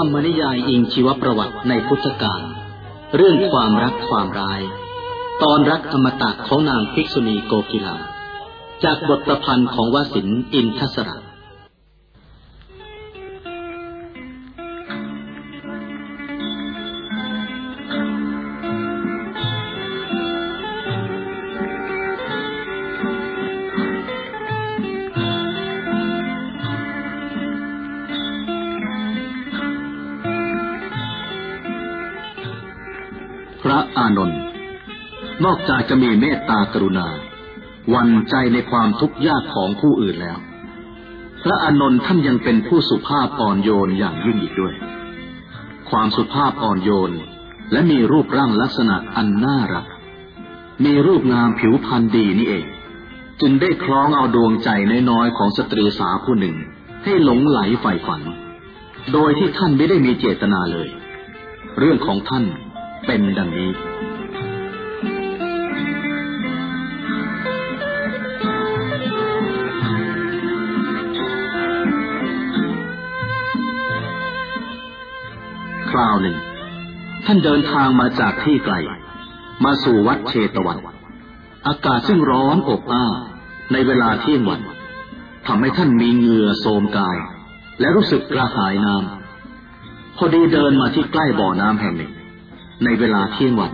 รรมนิยายอิงชีวประวัติในพุทธกาลเรื่องความรักความร้าย ตอนรักอมตะของนางภิกษุณีโกกิลา จากบทประพันธ์ของวสินอินทศระ อกจากจะมีเมตตากรุณา วันใจในความทุกข์ยากของผู้อื่นแล้ว พระอานนท์ท่านยังเป็นผู้สุภาพอ่อนโยนอย่างยิ่งอีกด้วย ความสุภาพอ่อนโยน และมีรูปร่างลักษณะอันน่ารัก มีรูปงามผิวพรรณดีนี่เอง จึงได้คล้องเอาดวงใจน้อยๆของสตรีสาวผู้หนึ่งให้หลงไหลใฝ่ฝัน โดยที่ท่านไม่ได้มีเจตนาเลย เรื่องของท่านเป็นดังนี้ ราวหนึ่ง ท่านเดินทางมาจากที่ไกล มาสู่วัดเชตวัน อากาศซึ่งร้อนอบอ้าวในเวลาเที่ยงวันทำให้ท่านมีเหงื่อโทมกาย และรู้สึกกระหายน้ำพอดีเดินมาที่ใกล้บ่อน้ำแห่งหนึ่ง ในเวลาเที่ยงวัน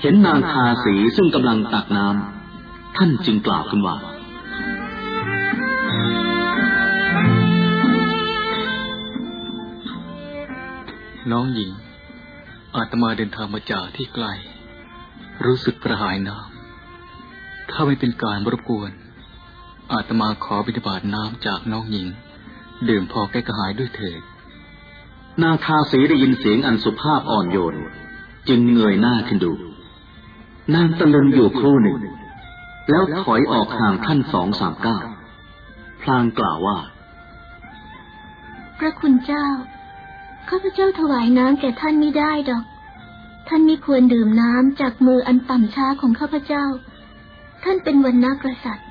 เห็นนางทาสีซึ่งกำลังตักน้ำท่านจึงกล่าวขึ้นว่า น้องหญิง อาตมาเดินทางมาจากที่ไกล รู้สึกกระหายน้ำ ถ้าไม่เป็นการรบกวน อาตมาขอบิณฑบาตน้ำจากน้องหญิง ดื่มพอแก้กระหายด้วยเถิด นางทาสีได้ยินเสียงอันสุภาพอ่อนโยน จึงเงยหน้าขึ้นดู นางตะลึงอยู่ครู่หนึ่ง แล้วถอยออกห่างท่านสองสามก้าวพลางกล่าวว่า พระคุณเจ้า ข้าพเจ้าถวายน้ำแก่ท่านไม่ได้ดอก ท่านไม่ควรดื่มน้ำจากมืออันต่ำช้าของข้าพเจ้า ท่านเป็นวันนักษัตริย์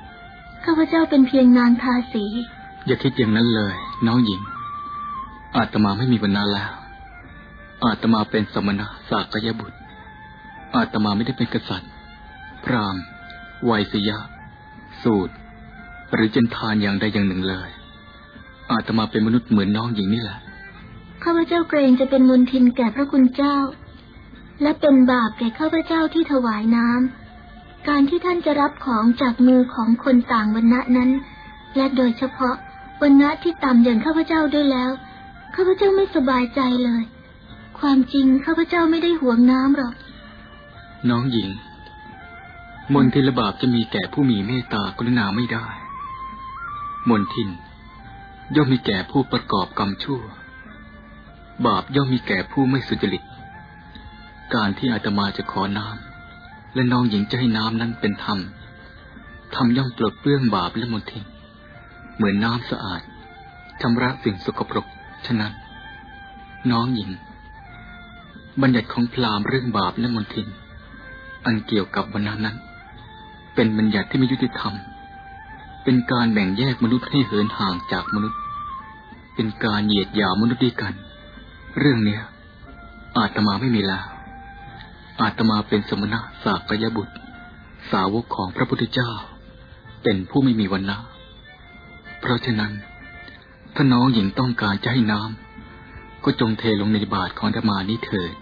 ข้าพเจ้าเป็นเพียงนางทาสี อย่าคิดอย่างนั้นเลย น้องหญิง อาตมาไม่มีวันนาแล้ว อาตมาเป็นสมณะสากยบุตร อาตมาไม่ได้เป็นกษัตริย์ พรามวัยสยะ สูตร หรือจันทานอย่างใดอย่างหนึ่งเลย อาตมาเป็นมนุษย์เหมือนน้องหญิงนี่แหละ ข้าพเจ้าเกรงจะเป็นมนทินแก่พระคุณเจ้า และเป็นบาปแก่ข้าพเจ้าที่ถวายน้ำ การที่ท่านจะรับของจากมือของคนต่างวรรณะนั้น และโดยเฉพาะวรรณะที่ต่ำอย่างข้าพเจ้าด้วยแล้ว ข้าพเจ้าไม่สบายใจเลย ความจริงข้าพเจ้าไม่ได้หวงน้ำหรอก น้องหญิง มนทินละบาปจะมีแก่ผู้มีเมตตากรุณาไม่ได้ มนทินย่อมมีแก่ผู้ประกอบกรรมชั่ว บาปย่อมมีแก่ผู้ไม่สุจริต การที่อาตมาจะขอน้ำและน้องหญิงจะให้น้ำนั้นเป็นธรรมทำย่อมปลดเปลื้องบาปและมลทินเหมือนน้ำสะอาดชำระสิ่งสกปรก ฉะนั้น น้องหญิง บัญญัติของพรามเรื่องบาปและมลทิน อันเกี่ยวกับวันนั้นเป็นบัญญัติที่ไม่ยุติธรรม เป็นการแบ่งแยกมนุษย์ให้เหินห่างจากมนุษย์ เป็นการเหยียดหยามมนุษย์ด้วยกัน เรื่องเนี้ย อาตมาไม่มีแล้วอาตมาเป็นสมณะสากยบุตร สาวกของพระพุทธเจ้า เป็นผู้ไม่มีวันนะเพราะฉะนั้น ถ้าน้องหญิงต้องการจะให้น้ำก็จงเทลงในบาทของธรรมานี้เถิด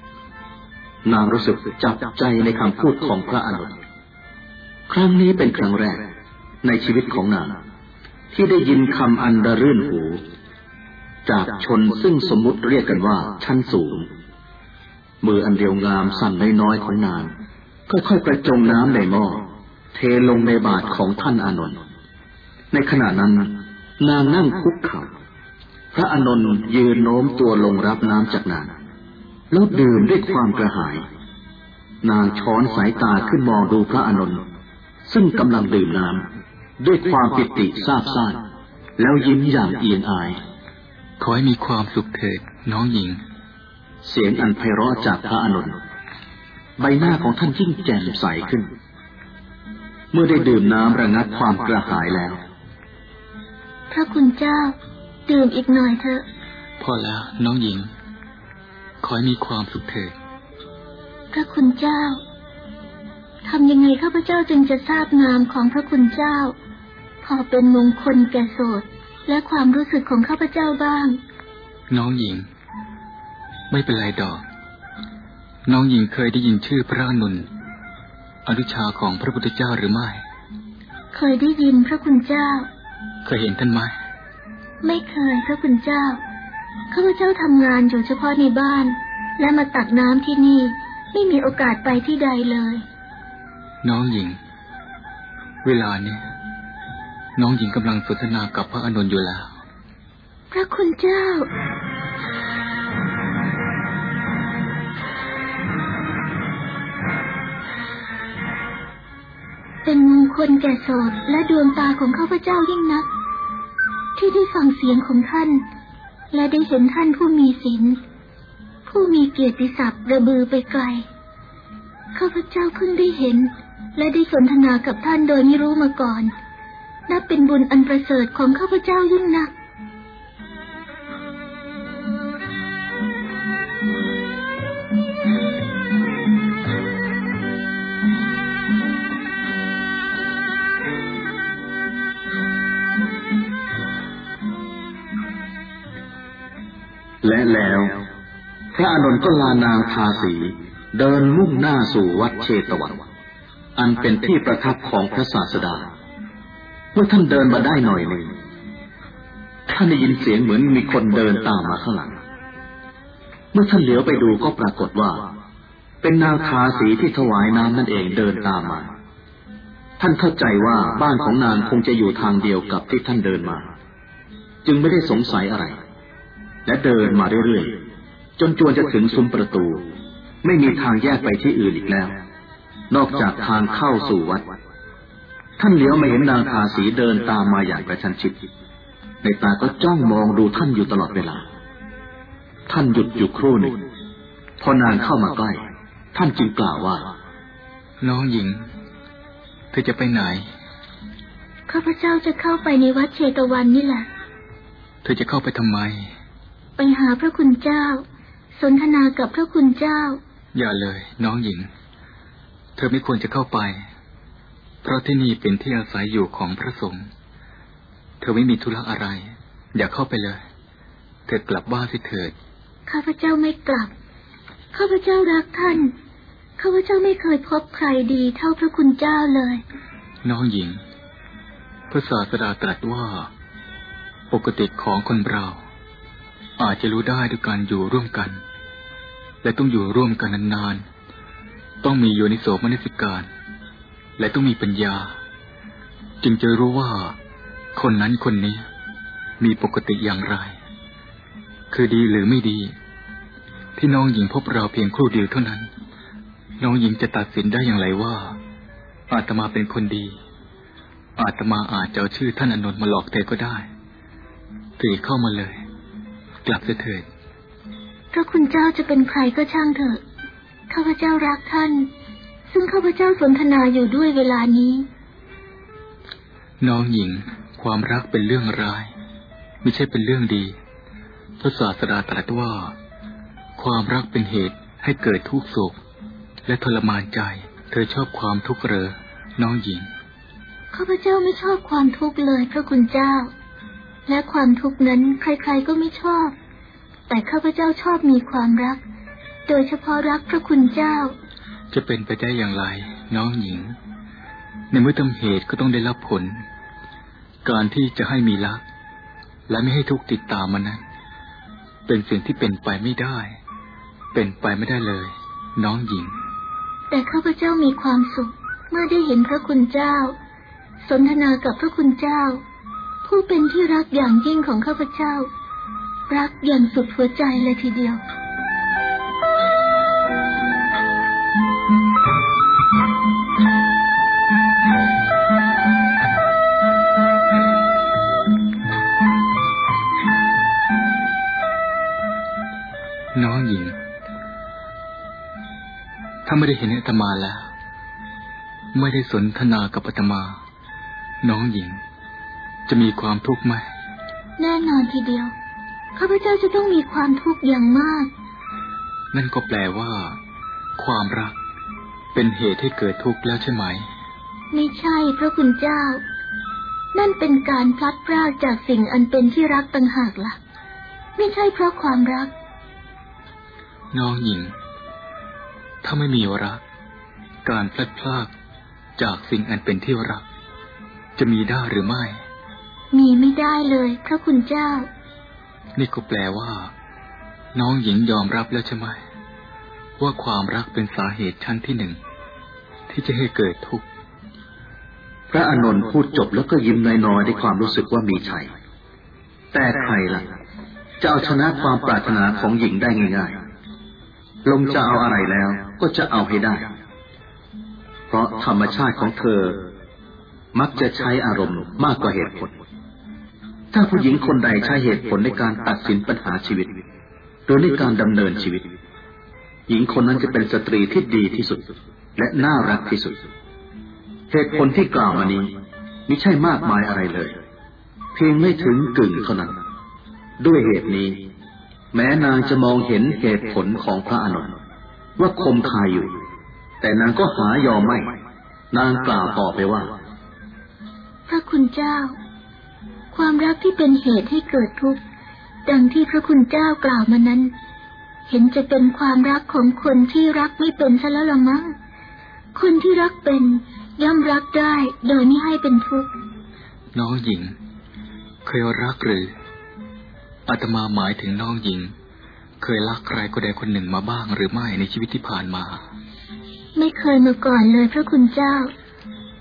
นางรู้สึกจับใจในคำพูดของพระอนุนครั้งนี้เป็นครั้งแรกในชีวิตของนางที่ได้ยินคำอันระรื่นหู จากชนซึ่งสมมุติเรียกกันว่าชั้นสูง มืออันเดียวงามสั่นน้อยๆของนางค่อยๆประจงน้ำในหม้อเทลงในบาทของท่านอานนท์ในขณะนั้น นางนั่งคุกเข่าพระอานนท์ยืนโน้มตัวลงรับน้ำจากนางแล้วดื่มด้วยความกระหาย นางช้อนสายตาขึ้นมองดูพระอานนท์ซึ่งกำลังดื่มน้ำด้วยความปิติซาบซ่านแล้วยิ้มอย่างเอียงอาย ขอให้มีความสุขเถิดน้องหญิง เสียงอันไพเราะจากพระอนุนใบหน้าของท่านยิ่งแจ่มใสขึ้น เมื่อได้ดื่มน้ำระงับความกระหายแล้ว พระคุณเจ้า ดื่มอีกหน่อยเถอะ พอแล้วน้องหญิง ขอให้มีความสุขเถิดพระคุณเจ้าทำยังไงข้าพเจ้าจึงจะทราบงามของพระคุณเจ้า พอเป็นมงคลแก่โสด และความรู้สึกของข้าพเจ้าบ้าง น้องหญิง ไม่เป็นไรดอก น้องหญิงเคยได้ยินชื่อพระอนุนอนุชาของพระพุทธเจ้าหรือไม่ เคยได้ยินพระคุณเจ้า เคยเห็นท่านไหม ไม่เคยพระคุณเจ้า ข้าพเจ้าทำงานอยู่เฉพาะในบ้าน และมาตักน้ำที่นี่ ไม่มีโอกาสไปที่ใดเลย น้องหญิง เวลาเนี้ย น้องหญิงกำลังสนทนากับพระอานนท์อยู่แล้ว พระคุณเจ้า เป็นมงคลแก่โสดและดวงตาของข้าพเจ้ายิ่งนัก ที่ได้ฟังเสียงของท่าน และได้เห็นท่านผู้มีศีลผู้มีเกียรติศัพท์ระบือไปไกล ข้าพเจ้าเพิ่งได้เห็น และได้สนทนากับท่านโดยไม่รู้มาก่อน นับเป็นบุญอันประเสริฐของข้าพเจ้ายิ่งนัก และแล้ว พระอานนท์ก็ลานางทาสีเดินมุ่งหน้าสู่วัดเชตวัน อันเป็นที่ประทับของพระศาสดา เมื่อท่านเดินมาได้หน่อยหนึ่งท่านได้ยินเสียงเหมือนมีคนเดินตามมาข้างหลัง เมื่อท่านเหลียวไปดูก็ปรากฏว่า เป็นนางทาสีที่ถวายน้ำนั่นเองเดินตามมา ท่านเข้าใจว่าบ้านของนางคงจะอยู่ทางเดียวกับที่ท่านเดินมา จึงไม่ได้สงสัยอะไร และเดินมาเรื่อยๆ จนจวนจะถึงซุ้มประตู ไม่มีทางแยกไปที่อื่นอีกแล้ว นอกจากทางเข้าสู่วัด ท่านเหลียวมาเห็นนางทาสีเดินตามมาอย่างกระชันชิด ในตาก็จ้องมองดูท่านอยู่ตลอดเวลา ท่านหยุดอยู่ครู่หนึ่ง พอนางเข้ามาใกล้ ท่านจึงกล่าวว่า น้องหญิง เธอจะไปไหน ข้าพเจ้าจะเข้าไปในวัดเชตวันนี่แหละ เธอจะเข้าไปทำไม ไปหาพระคุณเจ้า สนทนากับพระคุณเจ้า อย่าเลย น้องหญิง เธอไม่ควรจะเข้าไป เพราะที่นี่เป็นที่อาศัยอยู่ของพระสงฆ์เธอไม่มีธุระอะไร อย่าเข้าไปเลย เธอกลับบ้านสิเถิด ข้าพเจ้าไม่กลับ ข้าพเจ้ารักท่าน ข้าพเจ้าไม่เคยพบใครดีเท่าพระคุณเจ้าเลย น้องหญิง พระศาสดาตรัสว่า ปกติของคนเราอาจจะรู้ได้ด้วยการอยู่ร่วมกัน และต้องอยู่ร่วมกันนานๆ ต้องมีโยนิโสมนสิการ และต้องมีปัญญา จึงจะรู้ว่า คนนั้นคนนี้ มีปกติอย่างไร คือดีหรือไม่ดี ที่น้องหญิงพบเราเพียงครู่เดียวเท่านั้น น้องหญิงจะตัดสินได้อย่างไรว่า อาตมาเป็นคนดี อาตมาอาจจะเอาชื่อท่านอนนท์มาหลอกเธอก็ได้เธอเข้ามาเลย กลับเถิดพระคุณเจ้าจะเป็นใครก็ช่างเถอะข้าพเจ้ารักท่าน ซึ่งข้าพเจ้าสนทนาอยู่ด้วยเวลานี้ น้องหญิง ความรักเป็นเรื่องร้าย ไม่ใช่เป็นเรื่องดี พระศาสดาตรัสว่า ความรักเป็นเหตุให้เกิดทุกข์โศก และทรมานใจ เธอชอบความทุกข์เหรอ น้องหญิง ข้าพเจ้าไม่ชอบความทุกข์เลยพระคุณเจ้า และความทุกข์นั้นใครๆก็ไม่ชอบ แต่ข้าพเจ้าชอบมีความรัก โดยเฉพาะรักพระคุณเจ้า จะเป็นไปได้อย่างไร น้องหญิง ในเมื่อทำเหตุก็ต้องได้รับผล การที่จะให้มีรัก และไม่ให้ทุกข์ติดตามมันนั้น เป็นสิ่งที่เป็นไปไม่ได้ เป็นไปไม่ได้เลย น้องหญิง แต่ข้าพเจ้ามีความสุข เมื่อได้เห็นพระคุณเจ้า สนทนากับพระคุณเจ้า ผู้เป็นที่รักอย่างยิ่งของข้าพเจ้า รักอย่างสุดหัวใจเลยทีเดียว ไม่ได้เห็นอาตมาแล้ว ไม่ได้สนทนากับอาตมา น้องหญิง จะมีความทุกข์ไหม แน่นอนทีเดียว ข้าพเจ้าจะต้องมีความทุกข์อย่างมาก นั่นก็แปลว่า ความรัก เป็นเหตุให้เกิดทุกข์แล้วใช่ไหม ไม่ใช่พระคุณเจ้า นั่นเป็นการพลัดพรากจากสิ่งอันเป็นที่รักต่างหากละ่ะ ไม่ใช่เพราะความรัก น้องหญิง ถ้าไม่มีรัก การพลัดพรากจากสิ่งอันเป็นที่รัก จะมีได้หรือไม่ มีไม่ได้เลยพระคุณเจ้า นี่ก็แปลว่า น้องหญิงยอมรับแล้วใช่ไหมว่าความรักเป็นสาเหตุชั้นที่หนึ่ง ที่จะให้เกิดทุกข์ พระอานนท์พูดจบแล้วก็ยิ้มน้อยๆด้วยความรู้สึกว่ามีชัย แต่ใครล่ะ จะเอาชนะความปรารถนาของหญิงได้ง่ายๆ ลงจะเอาอะไรแล้ว ก็จะเอาให้ได้ เพราะธรรมชาติของเธอ มักจะใช้อารมณ์มากกว่าเหตุผล ถ้าผู้หญิงคนใดใช้เหตุผลในการตัดสินปัญหาชีวิต หรือในการดำเนินชีวิต หญิงคนนั้นจะเป็นสตรีที่ดีที่สุด และน่ารักที่สุด เหตุผลที่กล่าวมานี้ไม่ใช่มากมายอะไรเลย เพียงไม่ถึงกึ่งเท่านั้น ด้วยเหตุนี้ แม้นางจะมองเห็นเหตุผลของพระอานนท์ว่าคมคายอยู่ แต่นางก็หายอมไม่ นางกล่าวต่อไปว่า พระคุณเจ้า ความรักที่เป็นเหตุให้เกิดทุกข์ดังที่พระคุณเจ้ากล่าวมานั้น เห็นจะเป็นความรักของคนที่รักไม่เป็นซะแล้วละมั้งคนที่รักเป็นย่อมรักได้โดยไม่ให้เป็นทุกข์น้องหญิง เคยรักหรือ อาตมาหมายถึงน้องหญิง เคยรักใครก็ใดคนหนึ่งมาบ้างหรือไม่ในชีวิตที่ผ่านมา ไม่เคยมาก่อนเลยพระคุณเจ้า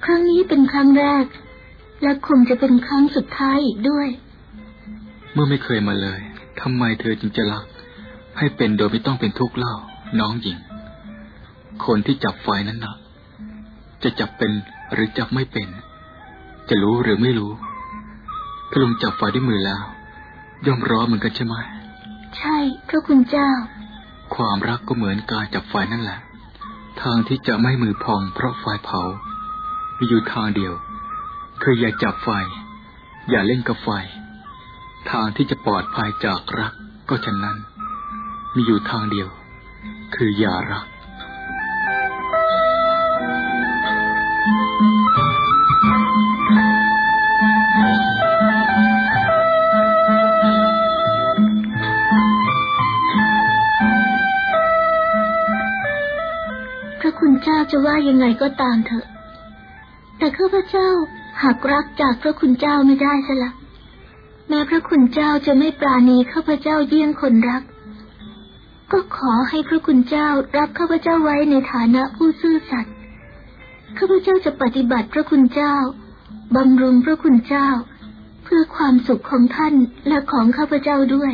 ครั้งนี้เป็นครั้งแรก และคงจะเป็นครั้งสุดท้ายอีกด้วย เมื่อไม่เคยมาเลยทำไมเธอจึงจะรัก ให้เป็นโดยไม่ต้องเป็นทุกข์เล่า น้องหญิง คนที่จับไฟนั้นนะจะจับเป็นหรือจับไม่เป็น จะรู้หรือไม่รู้ถ้าลงจับไฟด้วยมือแล้ว ย่อมร้อนเหมือนกันใช่ไหม ใช่ พระคุณเจ้า ความรักก็เหมือนการจับไฟนั่นแหละ ทางที่จะไม่มือพองเพราะไฟเผา มีอยู่ทางเดียว คืออย่าจับไฟ อย่าเล่นกับไฟ ทางที่จะปลอดภัยจากรักก็ฉะนั้น มีอยู่ทางเดียว คืออย่ารัก เจ้าจะว่ายังไงก็ตามเถอะ แต่ข้าพเจ้าหากรักจากพระคุณเจ้าไม่ได้ซะละแม้พระคุณเจ้าจะไม่ปราณีข้าพเจ้าเยี่ยงคนรัก ก็ขอให้พระคุณเจ้ารับข้าพเจ้าไว้ในฐานะผู้ซื่อสัตย์ข้าพเจ้าจะปฏิบัติพระคุณเจ้าบำรุงพระคุณเจ้า เพื่อความสุขของท่านและของข้าพเจ้าด้วย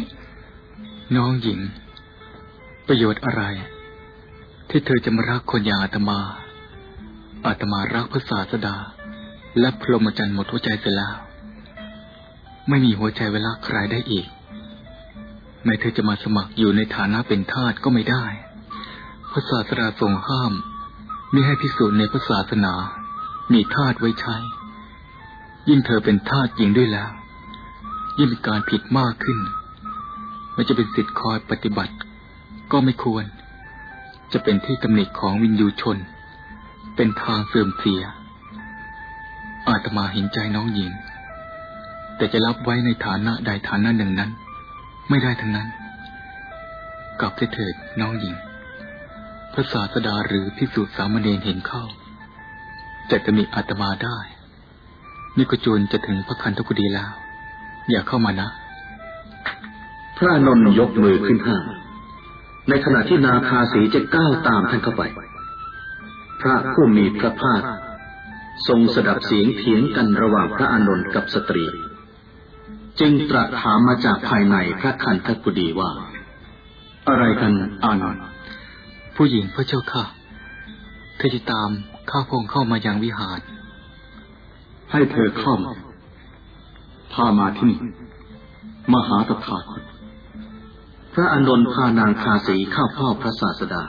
น้องหญิง ประโยชน์อะไร ที่เธอจะมารักคนอย่างอาตมา อาตมารักพระศาสดา และพรหมจรรย์หมดหัวใจเสียแล้ว ไม่มีหัวใจเวลาใครได้อีก แม้เธอจะมาสมัครอยู่ในฐานะเป็นทาสก็ไม่ได้ พระศาสดาทรงห้ามมิให้พิสูจน์ในพระศาสนา มีทาสไว้ใช้ ยิ่งเธอเป็นทาสหญิงด้วยแล้ว ยิ่งมีการผิดมากขึ้นไม่จะเป็นสิทธิ์คอยปฏิบัติ ก็ไม่ควร จะเป็นที่ตำหนิของวินยูชน เป็นทางเสื่อมเสีย อาตมาเห็นใจน้องหญิง แต่จะรับไว้ในฐานะใดฐานะหนึ่งนั้น ไม่ได้ทั้งนั้น กลับเถิดน้องหญิง พระศาสดาหรือพิสูจน์สามเณรเห็นเข้า จะจะมีอาตมาได้ นี่ก็จนจะถึงพระคันธกุฎีแล้ว อย่าเข้ามานะ พระนนท์ยกมือขึ้นห้า ในขณะที่นาคาสีจะก้าวตามท่านเข้าไป พระผู้มีพระภาคทรงสดับเสียงเถียงกันระหว่างพระอานนท์กับสตรี จึงตรัสถามมาจากภายในพระคันธกุฎีว่า อะไรกันอานนท์ผู้หญิงพระเจ้าค่ะเธอจะตามข้าพงเข้ามายังวิหาร ให้เธอเข้ามาพามาที่นี่มาหาตถาคต พระอานนท์พานางคาสีเข้าเฝ้าพระศาสดา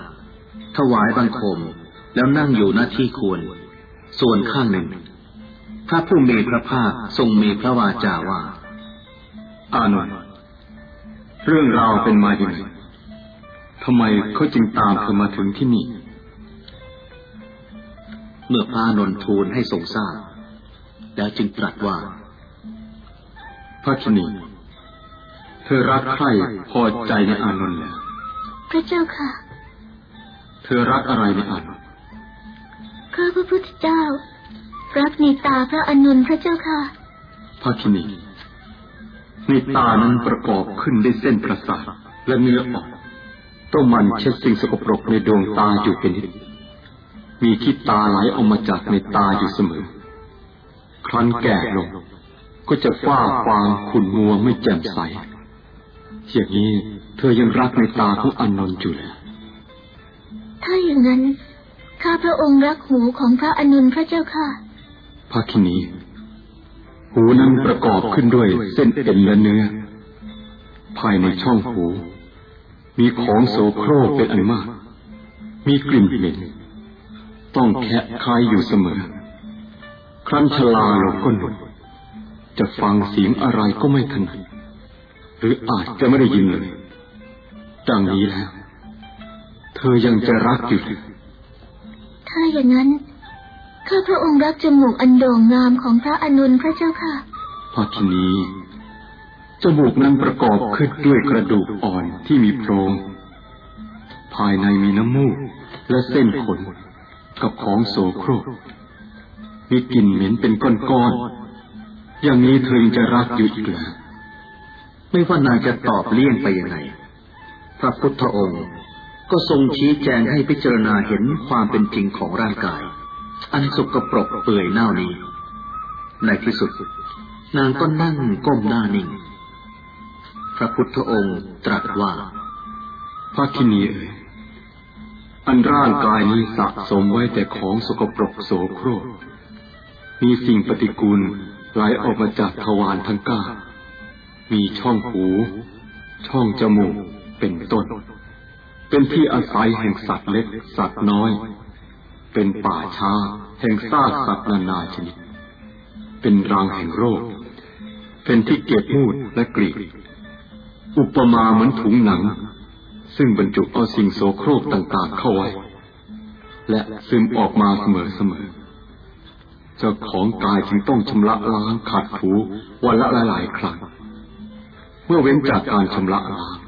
ถวายบังคมแล้วนั่งอยู่หน้าที่ควร ส่วนข้างหนึ่ง พระผู้มีพระภาคทรงมีพระวาจาว่า อานนท์เรื่องราวเป็นมาอย่างไรทำไมเขาจึงตามเธอมาถึงที่นี่ เมื่อพระนนทูลให้ทรงทราบ แล้วจึงตรัสว่าพระชนี ธอรักใคร่พอใจในอานนท์แล้วพระเจ้าค่ะ เธอรักอะไรในอานนท์ข้าพระพุทธเจ้า รักในตาพระอนุนพระเจ้าค่ะพระชนีในตานั้นประกอบขึ้นด้วยเส้นประสาทและเนื้ออ่อนต้องหมันเช็ดสิ่งสกปรกในดวงตาอยู่เป็นนิดมีขี้ตาไหลออกมาจากในตาอยู่เสมอ ครั้นแก่ลงก็จะฝ้าฟางขุ่นมัวไม่แจ่มใส อย่างนี้เธอยังรักในตาของอานนท์อยู่เลยถ้าอย่างนั้น ข้าพระองค์รักหูของพระอนุนพระเจ้าค่ะภาคินีหูนั้นประกอบขึ้นด้วยเส้นเอ็นและเนื้อ ภายในช่องหู มีของโสโครกเป็นอันมาก มีกลิ่นเหม็นต้องแคะคายอยู่เสมอ ครั้นชลาลงก็หนุนจะฟังเสียงอะไรก็ไม่ถนัด หรืออาจจะไม่ได้ยินเลยดังนี้แล้ว เธอยังจะรักอยู่หรือถ้าอย่างนั้น ข้าพระองค์รักจมูกอันโด่งงามของพระอนุนพระเจ้าค่ะภาคินีจมูกนั้นประกอบขึ้นด้วยกระดูกอ่อนที่มีโพรง ภายในมีน้ำมูกและเส้นขนกับของโสโครกมีกลิ่นเหม็นเป็นก้อนๆอย่างนี้เธอยังจะรักอยู่อีกเหรอ ไม่ว่านางจะตอบเลี่ยงไปยังไง พระพุทธองค์ก็ทรงชี้แจงให้พิจารณาเห็นความเป็นจริงของร่างกาย อันสกปรกเปื่อยเน่านี้ ในที่สุด นางก็นั่งก้มหน้านิ่ง พระพุทธองค์ตรัสว่าภาคินีเอ๋ยอันร่างกายนี้สะสมไว้แต่ของสกปรกโสโครกมีสิ่งปฏิกูลไหลออกมาจากทวารทั้งเก้า มีช่องหู ช่องจมูก เป็นต้น เป็นที่อาศัยแห่งสัตว์เล็ก สัตว์น้อย เป็นป่าช้า แห่งซากสัตว์นานาชนิด เป็นรังแห่งโรค เป็นที่เก็บมูดและกรีดอุปมาเหมือนถุงหนัง ซึ่งบรรจุเอาสิ่งโสโครกต่างๆเข้าไว้ และซึมออกมาเสมอๆเจ้าของกายจึงต้องชำระล้างขัดถูวันละหลายๆครั้ง มื่อเว้นจากการชำระล้าง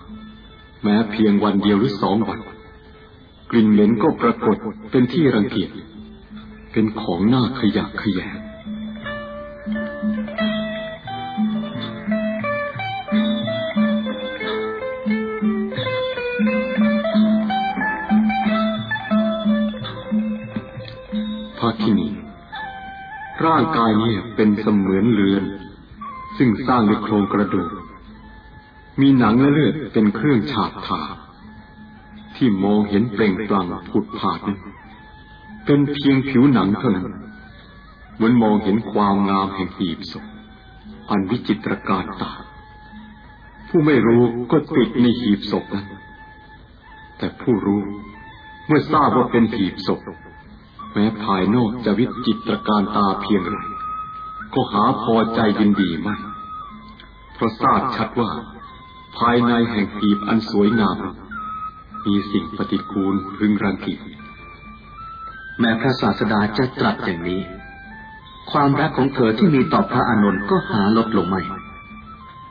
แม้เพียงวันเดียวหรือสองวัน กลิ่นเหม็นก็ปรากฏเป็นที่รังเกียจเป็นของหน้าขยะขยงภาคินีร่างกายนี้เป็นเสมือนเรือน ซึ่งสร้างด้วยโครงกระดูก มีหนังและเลือดเป็นเครื่องฉาบทาที่มองเห็นเปล่งปลั่งผุดผาดนั้นเป็นเพียงผิวหนังเท่านั้นเหมือนมองเห็นความงามแห่งหีบศพอันวิจิตรการตาผู้ไม่รู้ก็ติดในหีบศพนั้น แต่ผู้รู้เมื่อทราบว่าเป็นหีบศพแม้ภายนอกจะวิจิตรการตาเพียงไรก็หาพอใจยินดีไม่เพราะทราบชัดว่า ภายในแห่งหีบอันสวยงาม มีสิ่งปฏิกูลรึงรังเกียจแม้พระศาสดาจะตรัสอย่างนี้ ความรักของเธอที่มีต่อพระอานนท์ก็หาลดลงไม่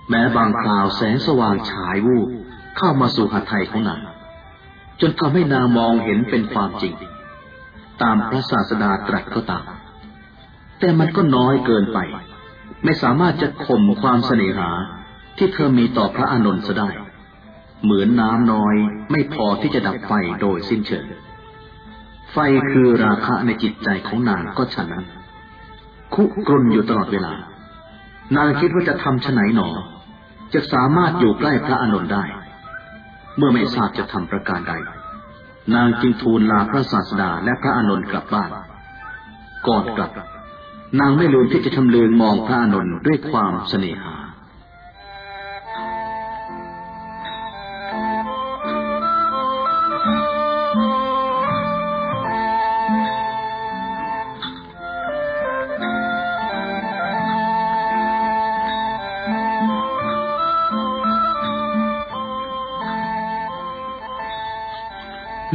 แม้บางคราวแสงสว่างฉายวูบเข้ามาสู่หัตถ์ไทยของนางจนทำให้นางมองเห็นเป็นความจริง ตามพระศาสดาตรัสก็ตาม แต่มันก็น้อยเกินไป ไม่สามารถจะข่มความเสน่หา ที่เธอมีต่อพระอานนท์เสียได้ เหมือนน้ำน้อยไม่พอที่จะดับไฟโดยสิ้นเชิง ไฟคือราคะในจิตใจของนางก็ฉะนั้น คุกรุนอยู่ตลอดเวลา นางคิดว่าจะทำฉไหนหนอ จะสามารถอยู่ใกล้พระอานนท์ได้ เมื่อไม่ทราบจะทำประการใด นางจึงทูลลาพระศาสดาและพระอานนท์กลับบ้าน ก่อนกลับนางไม่ลืมที่จะชำเลืองมองพระอานนท์ด้วยความเสน่หา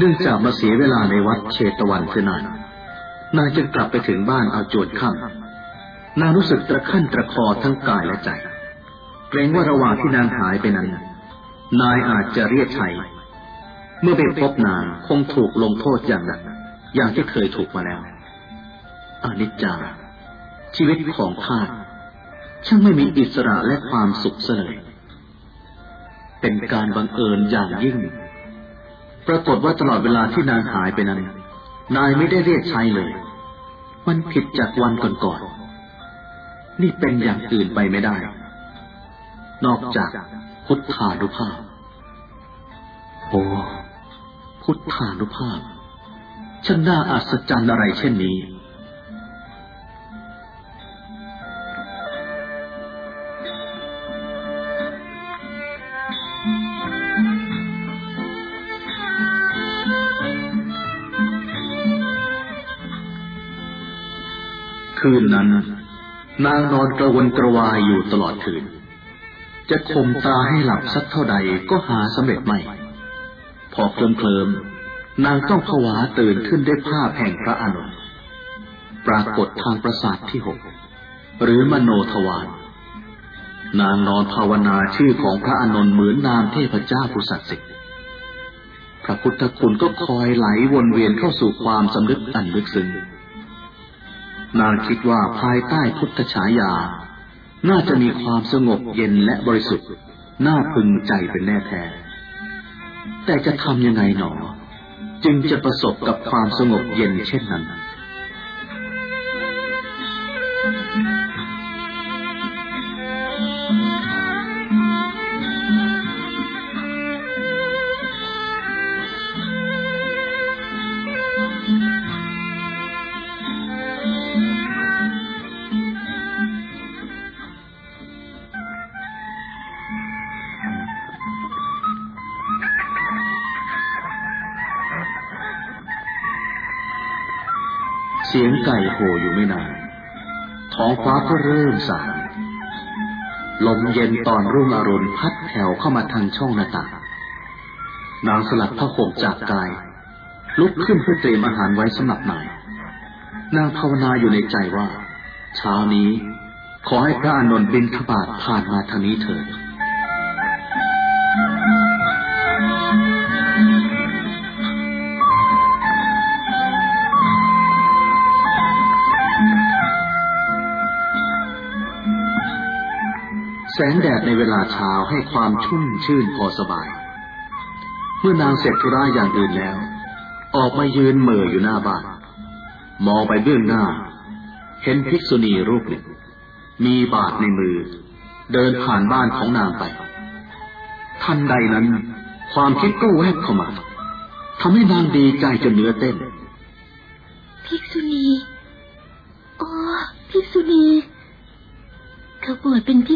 นื่องจากมาเสียเวลาในวัดเชตวันเสียนานนางจึงกลับไปถึงบ้านเอาจวนค่ำนางรู้สึกตะขั้นตะคอทั้งกายและใจ เกรงว่าระหว่างที่นางหายไปนั้น นายอาจจะเรียกชัยเมื่อไปพบนางคงถูกลงโทษอย่างหนักอย่างที่เคยถูกมาแล้วอนิจจา ชีวิตของข้าช่างไม่มีอิสระและความสุขเลย เป็นการบังเอิญอย่างยิ่ง ปรากฏว่าตลอดเวลาที่นางหายไปนั้น นายไม่ได้เรียกใช้เลย มันผิดจากวันก่อนๆ นี่เป็นอย่างอื่นไปไม่ได้ นอกจากพุทธานุภาพ โอ้พุทธานุภาพช่างน่าอัศจรรย์อะไรเช่นนี้ คืนนั้น นางนอนกระวนกระวายอยู่ตลอดคืน จะข่มตาให้หลับสักเท่าใดก็หาสำเร็จไม่ พอเคลิมเคลิมนางต้องผวาตื่นขึ้นด้วยภาพแห่งพระอานนปรากฏทางประสาทที่หกหรือมโนทวารนางนอนภาวนาชื่อของพระอนุ์เหมือนนามเทพเจ้าผู้ศักดิ์สิทธิ์พระพุทธคุณก็คอยไหลวนเวียนเข้าสู่ความสำนึกอันลึกซึ้ง นางคิดว่าภายใต้พุทธฉายา น่าจะมีความสงบเย็นและบริสุทธิ์ น่าพึงใจเป็นแน่แท้ แต่จะทำยังไงหนอ จึงจะประสบกับความสงบเย็นเช่นนั้น เสียงไก่โหอยู่ไม่นาน ท้องฟ้าก็เริ่มสางลมเย็นตอนรุ่งอรุณพัดแผ่วเข้ามาทางช่องหน้าต่างนางสลัดผ้าห่มจากกาย ลุกขึ้นเพื่อเตรียมอาหารไว้สำหรับนายนางภาวนาอยู่ในใจว่า เช้านี้ ขอให้พระอานนท์บินทบาทผ่านมาทางนี้เถิด แสงแดดในเวลาเช้าให้ความชุ่มชื่นพอสบาย เมื่อนางเสร็จธุระอย่างอื่นแล้ว ออกมายืนเหม่ออยู่หน้าบ้าน มองไปเบื้องหน้า เห็นภิกษุณีรูปหนึ่ง มีบาทในมือ เดินผ่านบ้านของนางไป ทันใดนั้น ความคิดก็แวบเข้ามาทำให้นางดีใจจนเนื้อเต้น ภิกษุณี โอ้ ภิกษุณีเธอบวชเป็นภิก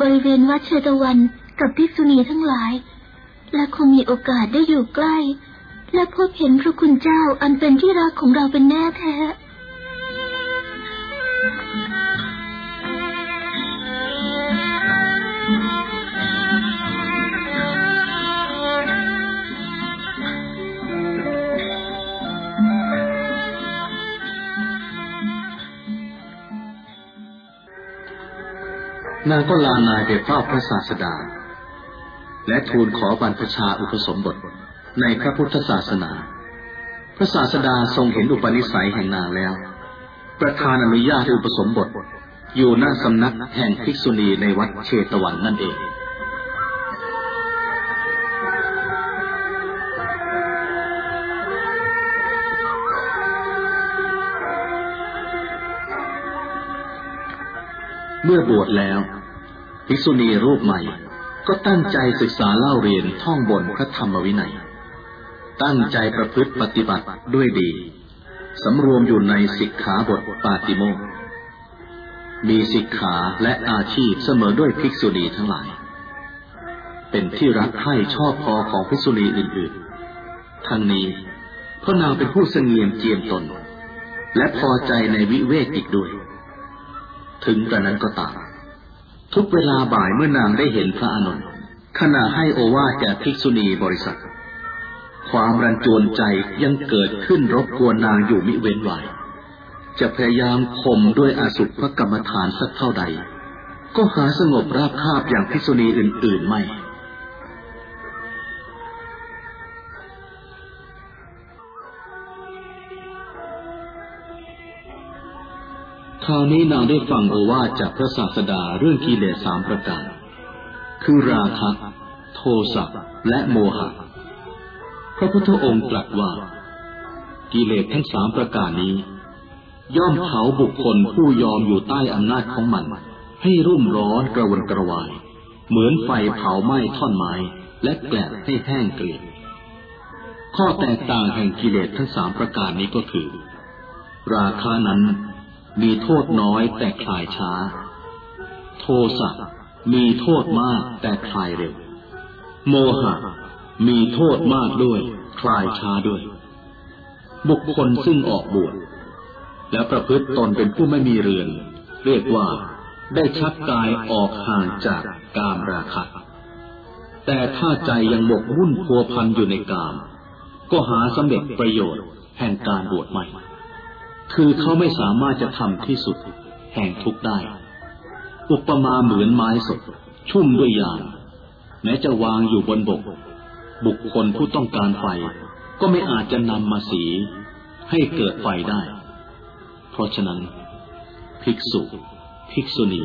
บริเวณวัดเชตวันกับภิกษุณีทั้งหลาย และคงมีโอกาสได้อยู่ใกล้ และพบเห็นพระคุณเจ้าอันเป็นที่รักของเราเป็นแน่แท้ นางก็ลานายไปเฝ้าพระศาสดา และทูลขอบรรพชาอุปสมบทในพระพุทธศาสนา พระศาสดาทรงเห็นอุปนิสัยแห่งนางแล้ว ประธานอนุญาตอุปสมบท อยู่หน้าสำนักแห่งภิกษุณีในวัดเชตวันนั่นเองเมื่อบวชแล้ว ภิกษุณีรูปใหม่ ก็ตั้งใจศึกษาเล่าเรียนท่องบนพระธรรมวินัย ตั้งใจประพฤติปฏิบัติด้วยดี สำรวมอยู่ในสิกขาบทปาติโมกมีสิกขาและอาชีพเสมอด้วยภิกษุณีทั้งหลาย เป็นที่รักใคร่ชอบพอของภิกษุณีอื่นๆ ทั้งนี้เพราะนางเป็นผู้เสงี่ยมเจียมตน และพอใจในวิเวกอีกด้วย ถึงกระนั้นก็ตาม ทุกเวลาบ่ายเมื่อนางได้เห็นพระอานนท์ขณะให้โอวาแก่ภิกษุณีบริษัท ความรันจวนใจยังเกิดขึ้นรบกวนนางอยู่มิเว้นไหวจะพยายามข่มด้วยอาสุภกรรมฐานสักเท่าใด ก็หาสงบราบคาบอย่างพิษุณีอื่น ๆ ไม่ คราวนี้นางได้ฟังโอวาจากพระศาสดาเรื่องกิเลสสามประการ คือราคะ โทสะและโมหะ พระพุทธองค์ตรัสว่า กิเลสทั้งสามประการนี้ ย่อมเผาบุคคลผู้ยอมอยู่ใต้อำนาจของมัน ให้รุ่มร้อนกระวนกระวาย เหมือนไฟเผาไหม้ท่อนไม้ และแกลบให้แห้งเกลียดข้อแตกต่างแห่งกิเลสทั้งสามประการนี้ก็คือ ราคานั้น มีโทษน้อยแต่คลายช้า โทสะมีโทษมากแต่คลายเร็ว โมหะ มีโทษมากด้วย คลายช้าด้วย บุคคลซึ่งออกบวชแล้วประพฤติตนเป็นผู้ไม่มีเรือน เรียกว่าได้ชักกายออกห่างจากกามราคะ แต่ถ้าใจยังหมกมุ่นพัวพันอยู่ในกาม ก็หาสำเร็จประโยชน์แห่งการบวชใหม่ คือเขาไม่สามารถจะทำที่สุด แห่งทุกได้ อุปมาเหมือนไม้สด ชุ่มด้วยยางแม้จะวางอยู่บนบก บุคคลผู้ต้องการไฟ ก็ไม่อาจจะนำมาสี ให้เกิดไฟได้ เพราะฉะนั้น ภิกษุ ภิกษุณี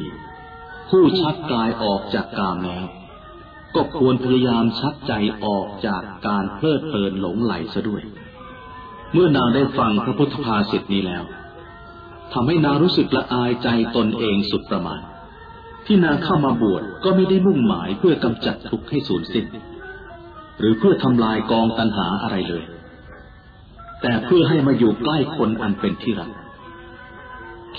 ผู้ชักกายออกจากกามแล้ว ก็ควรพยายามชักใจออกจากการเพลิดเพลินหลงไหลซะด้วย เมื่อนางได้ฟังพระพุทธภาษิตนี้แล้วทำให้นางรู้สึกละอายใจตนเองสุดประมาณ ที่นางเข้ามาบวชก็ไม่ได้มุ่งหมายเพื่อกำจัดทุกข์ให้สูญสิ้น หรือเพื่อทำลายกองตัณหาอะไรเลย แต่เพื่อให้มาอยู่ใกล้คนอันเป็นที่รัก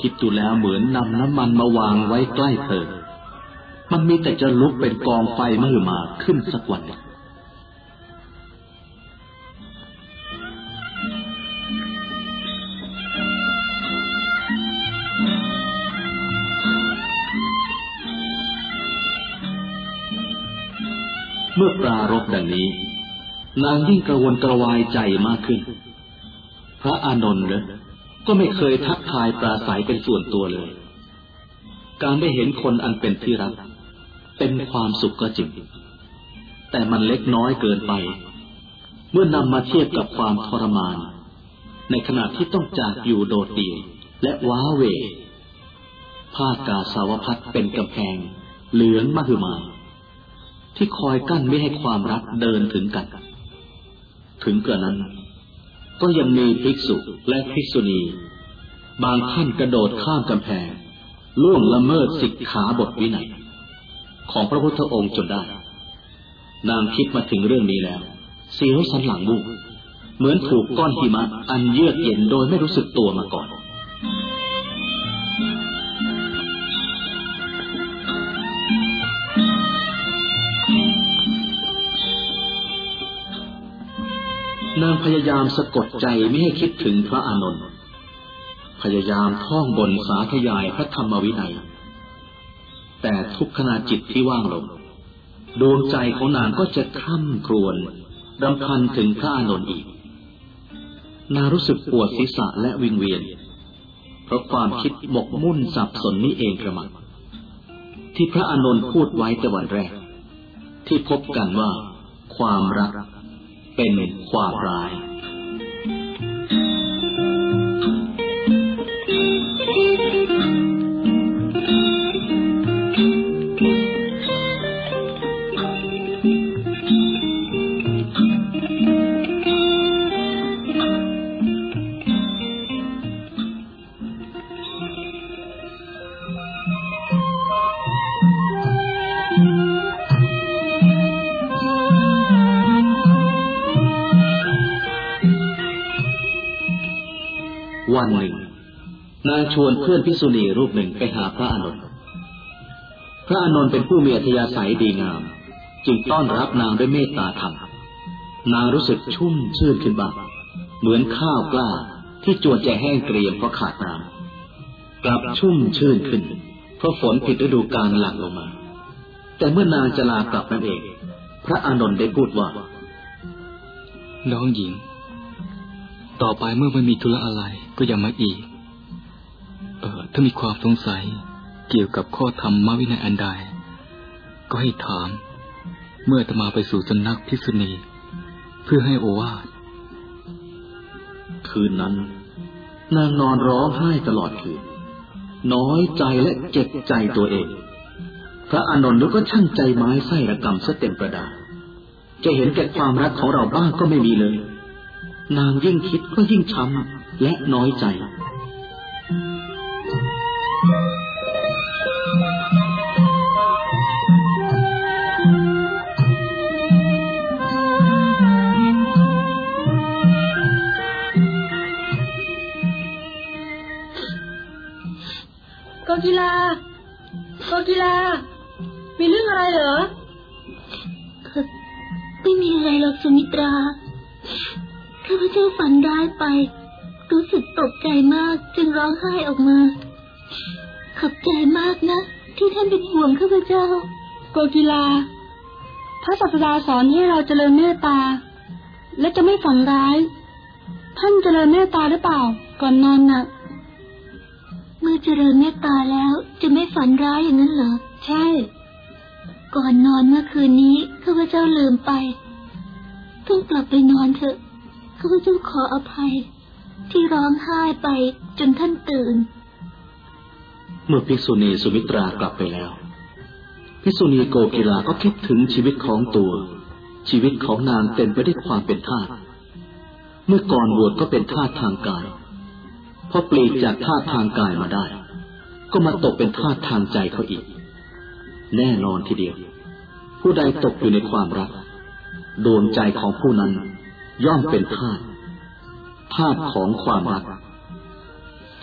คิดดูแล้วเหมือนนำน้ำมันมาวางไว้ใกล้เธอ มันมีแต่จะลุกเป็นกองไฟมือมาขึ้นสักวันหนึ่ง เมื่อปรารบดังนี้ นางยิ่งกระวนกระวายใจมากขึ้น พระอานนท์เลยก็ไม่เคยทักทายปราศัยเป็นส่วนตัวเลย การได้เห็นคนอันเป็นที่รัก เป็นความสุขก็จริง แต่มันเล็กน้อยเกินไป เมื่อนำมาเทียบกับความทรมาน ในขณะที่ต้องจากอยู่โดดเดี่ยวและว้าเวผ้ากาสาวพัดเป็นกำแพง เหลืองมหึมา ที่คอยกั้นไม่ให้ความรักเดินถึงกัน ถึงกระนั้น ก็ยังมีภิกษุและภิกษุณี บางท่านกระโดดข้ามกำแพง ล่วงละเมิดสิกขาบทวินัย ของพระพุทธองค์จนได้ นางคิดมาถึงเรื่องนี้แล้วเสียวสันหลังบุกเหมือนถูกก้อนหิมะอันเยือกเย็นโดยไม่รู้สึกตัวมาก่อน นางพยายามสะกดใจไม่ให้คิดถึงพระอานนท์พยายามท่องบนสาธยายพระธรรมวินัย แต่ทุกขณะจิตที่ว่างลงดวงใจของนางก็จะคร่ำครวญรำพันถึงพระอานนท์อีก นางรู้สึกปวดศีรษะและวิงเวียน เพราะความคิดหมกมุ่นสับสนนี้เองกระมังที่พระอานนท์พูดไว้แต่วันแรก ที่พบกันว่า ความรัก เป็นความร้าย วันหนึ่ง นางชวนเพื่อนพิษุณีรูปหนึ่งไปหาพระอานนท์พระอานนท์เป็นผู้มีอัธยาศัยดีงาม จึงต้อนรับนางด้วยเมตตาธรรมนางรู้สึกชุ่มชื่นขึ้นบ้างเหมือนข้าวกล้าที่จวนจะแห้งเกรียมเพราะขาดน้ำกลับชุ่มชื่นขึ้น เพราะฝนผิดฤดูกาลหลั่งลงมา แต่เมื่อนางจะลากลับนั่นเอง พระอานนท์ได้พูดว่า น้องหญิง ต่อไปเมื่อไม่มีธุระอะไร ก็อย่ามาอีก เออถ้ามีความสงสัยเกี่ยวกับข้อธรรมวินัยอันใด ก็ให้ถาม เมื่อจะมาไปสู่สำนักพิษุณี เพื่อให้โอวาทคืนนั้น นางนอนร้องไห้ตลอดคืน น้อยใจและเจ็บใจตัวเอง พระอานนท์ก็ช่างใจไม้ไส้ระกำซะเต็มประดา จะเห็นแก่ความรักของเราบ้างก็ไม่มีเลย นางยิ่งคิดก็ยิ่งช้ำ และน้อยใจ โกกีฬาโกกีฬามีเรื่องอะไรเหรอ ไม่มีอะไรหรอกสุมิตรา ข้าพเจ้าฝันร้ายไป รู้สึกตกใจมากจึงร้องไห้ออกมา ขอบใจมากนะ ที่ท่านเป็นห่วงข้าพเจ้า โกกีฬาพระศาสดาสอนให้เราเจริญเมตตา และจะไม่ฝันร้าย ท่านเจริญเมตตาหรือเปล่า ก่อนนอนน่ะ เมื่อเจริญเมตตาแล้วจะไม่ฝันร้ายอย่างนั้นเหรอ ใช่ ก่อนนอนเมื่อคืนนี้ข้าพเจ้าลืมไปเพิ่งกลับไปนอนเถอะข้าพเจ้าขออภัย ที่ร้องไห้ไปจนท่านตื่น เมื่อภิกษุณีสุมิตรากลับไปแล้ว ภิกษุณีโกกีฬาก็คิดถึงชีวิตของตัว ชีวิตของนางเต็มไปด้วยความเป็นทาสเมื่อก่อนบวชก็เป็นทาสทางกายพอปลีกจากทาสทางกายมาได้ ก็มาตกเป็นทาสทางใจเขาอีก แน่นอนทีเดียว ผู้ใดตกอยู่ในความรัก โดนใจของผู้นั้นย่อมเป็นทาส ภาพของความรัก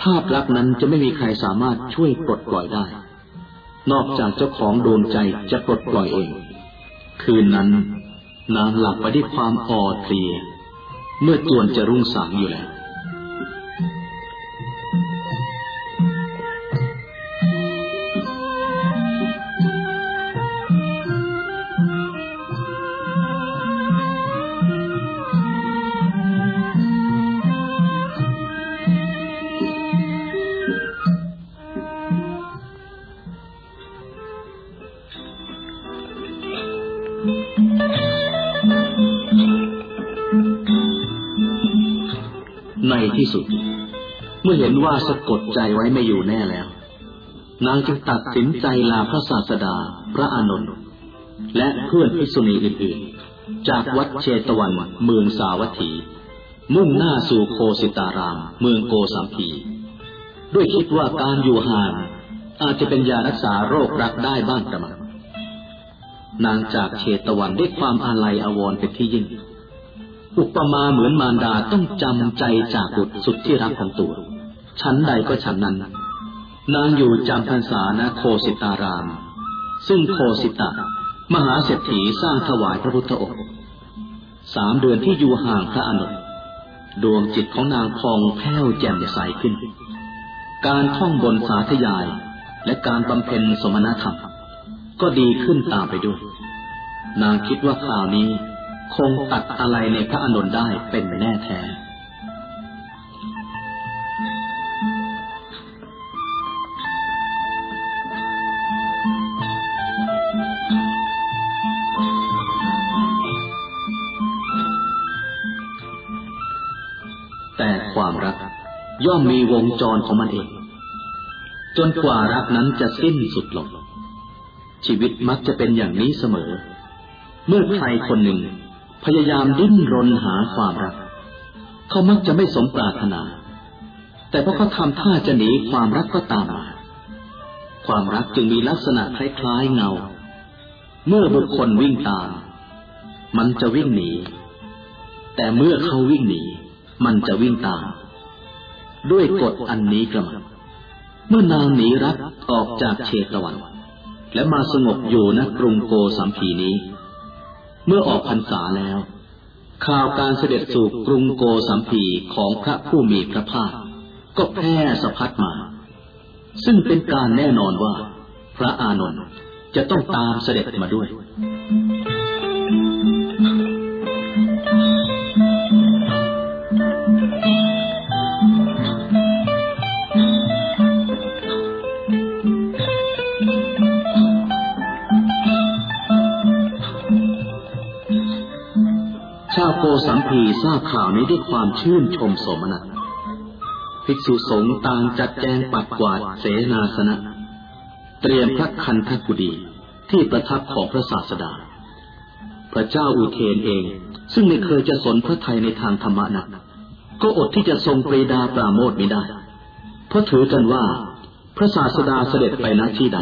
ธาตุรักนั้นจะไม่มีใครสามารถช่วยปลดปล่อยได้ นอกจากเจ้าของโดนใจจะปลดปล่อยเอง คืนนั้นนางหลับไปด้วยความอ่อนเพลีย เมื่อจวนจะรุ่งสางอยู่แล้ว เห็นว่าสะกดใจไว้ไม่อยู่แน่แล้ว นางจึงตัดสินใจลาพระศาสดา พระอานนท์และเพื่อนภิกษุณีอื่นๆ จากวัดเชตวันเมืองสาวัตถี มุ่งหน้าสู่โคสิตาราม เมืองโกสัมพี ด้วยคิดว่าการอยู่ห่างอาจจะเป็นยารักษาโรครักได้บ้างกระมังนางจากเชตวันด้วยความอาลัยอาวรณ์เป็นที่ยิ่ง อุปมาเหมือนมารดาต้องจำใจจากบุตรสุดที่รักของตัว ชั้นใดก็ชั้นนั้น นางอยู่จำพรรษาณโคสิตาราม ซึ่งโคสิตามหาเศรษฐีสร้างถวายพระพุทธองค์สามเดือนที่อยู่ห่างพระอนุดวงจิตของนางพองแผ้วแจ่มใสขึ้น การท่องบนสาธยาย และการบำเพ็ญสมณธรรม ก็ดีขึ้นตามไปด้วย นางคิดว่าข่าวนี้คงตัดอะไรในพระอานนท์ได้เป็นแน่แท้ ย่อมมีวงจรของมันเอง จนกว่ารักนั้นจะสิ้นสุดลง ชีวิตมักจะเป็นอย่างนี้เสมอ เมื่อใครคนหนึ่งพยายามดิ้นรนหาความรัก เขามักจะไม่สมปรารถนา แต่พอเขาทำท่าจะหนีความรักก็ตามมา ความรักจึงมีลักษณะคล้ายๆเงา เมื่อบุคคลวิ่งตาม มันจะวิ่งหนี แต่เมื่อเขาวิ่งหนี มันจะวิ่งตาม ด้วยกฎอันนี้กระมังเมื่อนางหนีรักออกจากเชตวัน และมาสงบอยู่ณกรุงโกสัมพีนี้ เมื่อออกพรรษาแล้ว ข่าวการเสด็จสู่กรุงโกสัมพีของพระผู้มีพระภาค ก็แพร่สะพัดมา ซึ่งเป็นการแน่นอนว่า พระอานนท์จะต้องตามเสด็จมาด้วย โกสัมพีทราบข่าวนี้ด้วยความชื่นชมสมนัตภิกษุสงฆ์ต่างจัดแจงปัดกวาดเสนาสนะ เตรียมพระคันธกุฎีที่ประทับของพระศาสดา พระเจ้าอุเทนเอง ซึ่งไม่เคยจะสนพระไทยในทางธรรมะนัก ก็อดที่จะทรงปรีดาปราโมทไม่ได้ เพราะถือกันว่า พระศาสดาเสด็จไปณที่ใด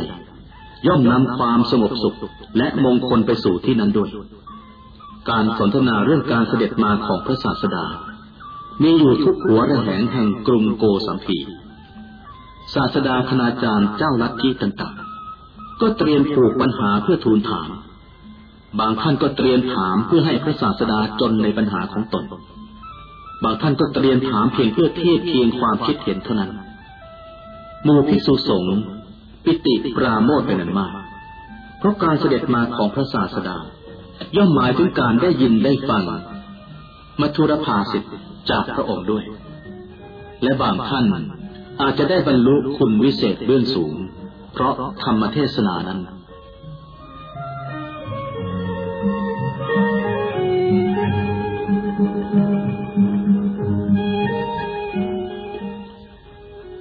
ย่อมนำความสงบสุขและมงคลไปสู่ที่นั้นด้วย การสนทนาเรื่องการเสด็จมาของพระศาสดา มีอยู่ทุกหัวระแหงแห่งกรุงโกสัมพี ศาสดาคณาจารย์เจ้าลัทธิต่างๆ ก็เตรียมปลูกปัญหาเพื่อทูลถาม บางท่านก็เตรียมถามเพื่อให้พระศาสดาจนในปัญหาของตน บางท่านก็เตรียมถามเพียงเพื่อเทียบเคียงความคิดเห็นเท่านั้นหมู่ภิกษุสงฆ์ปิติปราโมทเป็นอันมาก เพราะการเสด็จมาของพระศาสดา ย่อมหมายถึงการได้ยินได้ฟังมัทุรภาสิทธิ์จากพระองค์ด้วย และบางท่านอาจจะได้บรรลุคุณวิเศษเบื้องสูง เพราะธรรมเทศนานั้น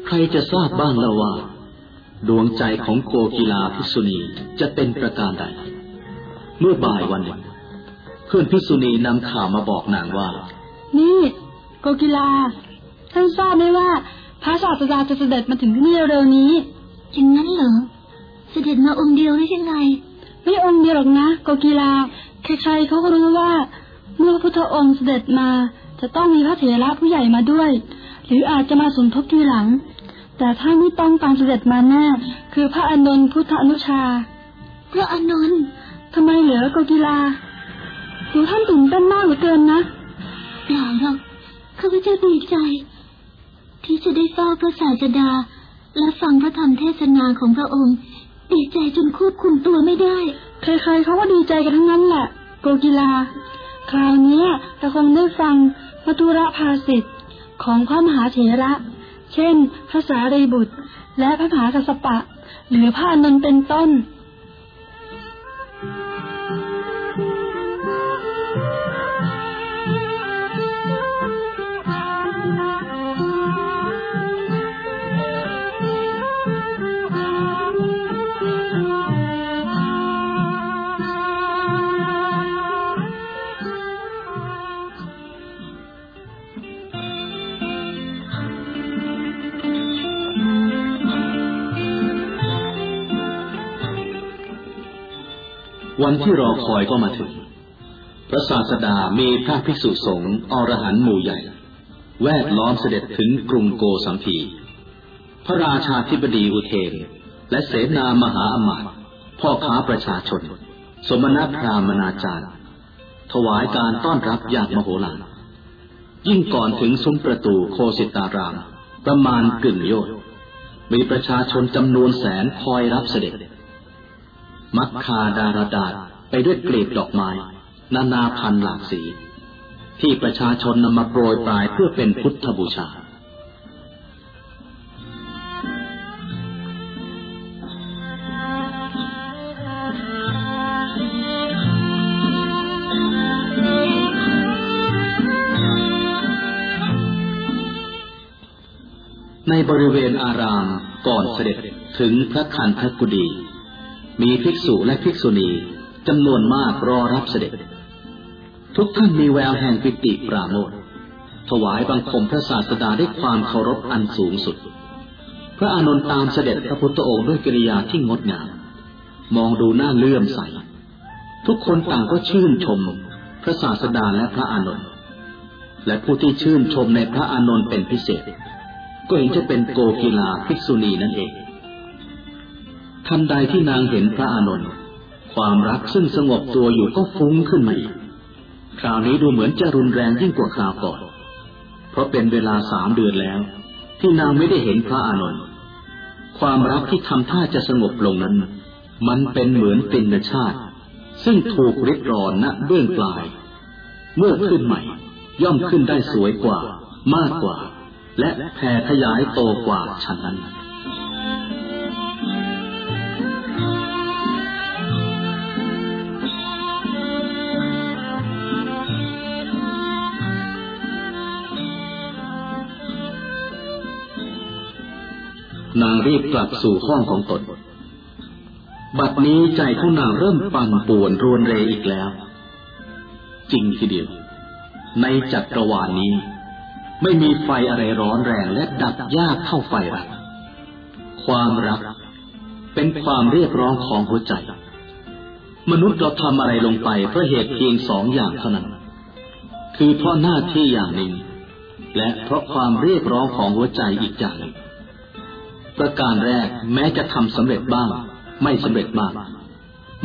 ใครจะทราบบ้างล้วว่า ดวงใจของโกกีลาภิกษุณีจะเป็นประการใด เมื่อบ่ายวันหนึ่งเพื่อนภิกษุณีนำข่าวมาบอกนางว่า นี่โกกีลาท่านทราบไหมว่าพระศาสดาจะเสด็จมาถึงที่นี่เร็วๆนี้อย่างนั้นเหรอ เสด็จมาองค์เดียวหรือยังไง ไม่องค์เดียวหรอกนะโกกีลาใครๆเขาก็รู้ว่า เมื่อพระพุทธองค์เสด็จมาจะต้องมีพระเถระผู้ใหญ่มาด้วย หรืออาจจะมาสมทบทีหลัง แต่ถ้าไม่ต้องการเสด็จมาแน่คือพระอานนท์พุทธอนุชา พระอานนท์ ทำไมเหรอโกกีลาดูท่านตื่นเต้นมากเหลือเกินนะเปล่าหรอกข้าพเจ้าดีใจ ที่จะได้เฝ้าพระศาสดา และฟังพระธรรมเทศนาของพระองค์ ดีใจจนควบคุมตัวไม่ได้ ใครๆเขาก็ดีใจกันทั้งนั้นแหละโกกีลาคราวเนี้ยเราคงได้ฟังมัทุระภาสิทธิ์ของพระมหาเถระ เช่น พระสารีบุตร และพระมหากัสสปะ หรือพระอานนท์เป็นต้น Thank you. วันที่รอคอยก็มาถึง พระศาสดามีพระภิกษุสงฆ์อรหันต์หมู่ใหญ่ แวดล้อมเสด็จถึงกรุงโกสัมพี พระราชาธิบดีอุเทน และเสนามหาอมาตย์พ่อค้าประชาชน สมณพราหมณาจารย์ ถวายการต้อนรับอย่างมโหฬารยิ่งก่อนถึงซุ้มประตูโคสิตาราม ประมาณกึ่งโยชนมีประชาชนจำนวนแสนคอยรับเสด็จ มัคคาดารดาษไปด้วยกลีบดอกไม้ นานาพันหลากสี ที่ประชาชนนำมาโปรยปลายเพื่อเป็นพุทธบูชาในบริเวณอารามก่อนเสด็จถึงพระคันธกุฎี มีภิกษุและภิกษุณีจำนวนมากรอรับเสด็จ ทุกท่านมีแววแห่งปิติปราโมทถวายบังคมพระศาสดาด้วยความเคารพอันสูงสุด พระอานนท์ตามเสด็จพระพุทธองค์ด้วยกิริยาที่งดงาม มองดูหน้าเลื่อมใส ทุกคนต่างก็ชื่นชม พระศาสดาและพระอานนท์ และผู้ที่ชื่นชมในพระอานนท์เป็นพิเศษ ก็เห็นจะเป็นโกกีลาภิกษุณีนั่นเอง ทันใดที่นางเห็นพระอานนท์ความรักซึ่งสงบตัวอยู่ก็ฟุ้งขึ้นมาอีก คราวนี้ดูเหมือนจะรุนแรงยิ่งกว่าคราวก่อน เพราะเป็นเวลาสามเดือนแล้ว ที่นางไม่ได้เห็นพระอานนท์ความรักที่ทำท่าจะสงบลงนั้น มันเป็นเหมือนปินชาติ ซึ่งถูกริดรอนณเบื้องปลาย เมื่อขึ้นใหม่ ย่อมขึ้นได้สวยกว่า มากกว่า และแผ่ขยายโตกว่าฉันนั้น นางรีบกลับสู่ห้องของตน บัดนี้ใจของนางเริ่มปั่นป่วนรวนเรอีกแล้ว จริงทีเดียว ในจักรวาลนี้ ไม่มีไฟอะไรร้อนแรงและดับยากเท่าไฟรัก ความรัก เป็นความเรียกร้องของหัวใจ มนุษย์เราทำอะไรลงไปเพราะเหตุเพียงสองอย่างเท่านั้น คือเพราะหน้าที่อย่างหนึ่ง และเพราะความเรียกร้องของหัวใจอีกอย่างหนึ่ง ประการแรกแม้จะทำสำเร็จบ้าง ไม่สำเร็จบ้าง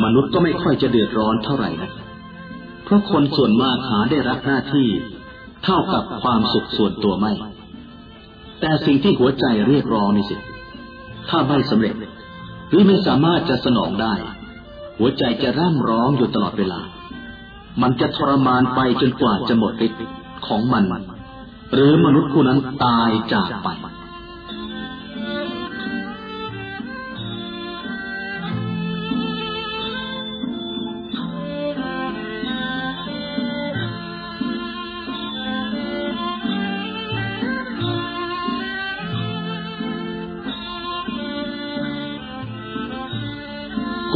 มนุษย์ก็ไม่ค่อยจะเดือดร้อนเท่าไหร่นะเพราะคนส่วนมากหาได้รับหน้าที่ เท่ากับความสุขส่วนตัวไม่ แต่สิ่งที่หัวใจเรียกร้องนี่สิถ้าไม่สำเร็จ หรือไม่สามารถจะสนองได้ หัวใจจะร่ำร้องอยู่ตลอดเวลา มันจะทรมานไปจนกว่าจะหมดฤทธิ์ของมัน หรือมนุษย์ผู้นั้นตายจากไป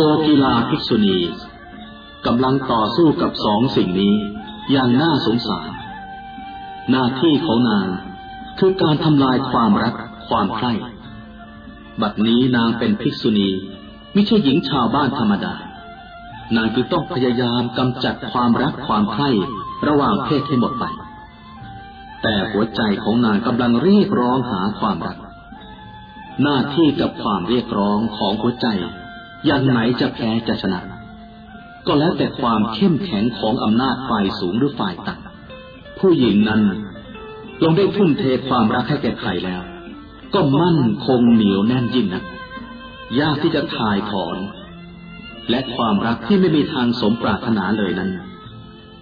โกกีลาภิกษุณีกำลังต่อสู้กับสองสิ่งนี้ อย่างน่าสงสาร หน้าที่ของนางคือการทำลายความรักความใคร่บัดนี้นางเป็นภิกษุณีไม่ใช่หญิงชาวบ้านธรรมดา นางจึงต้องพยายามกำจัดความรักความใคร่ระหว่างเพศให้หมดไป แต่หัวใจของนางกำลังเรียกร้องหาความรัก หน้าที่กับความเรียกร้องของหัวใจ อย่างไหนจะแพ้จะชนะ ก็แล้วแต่ความเข้มแข็งของอำนาจฝ่ายสูงหรือฝ่ายต่ำผู้หญิงนั้นลงได้ทุ่มเทความรักให้แก่ใครแล้ว ก็มั่นคงเหนียวแน่นยิ่งนะยากที่จะถ่ายถอน และความรักที่ไม่มีทางสมปรารถนาเลยนั้น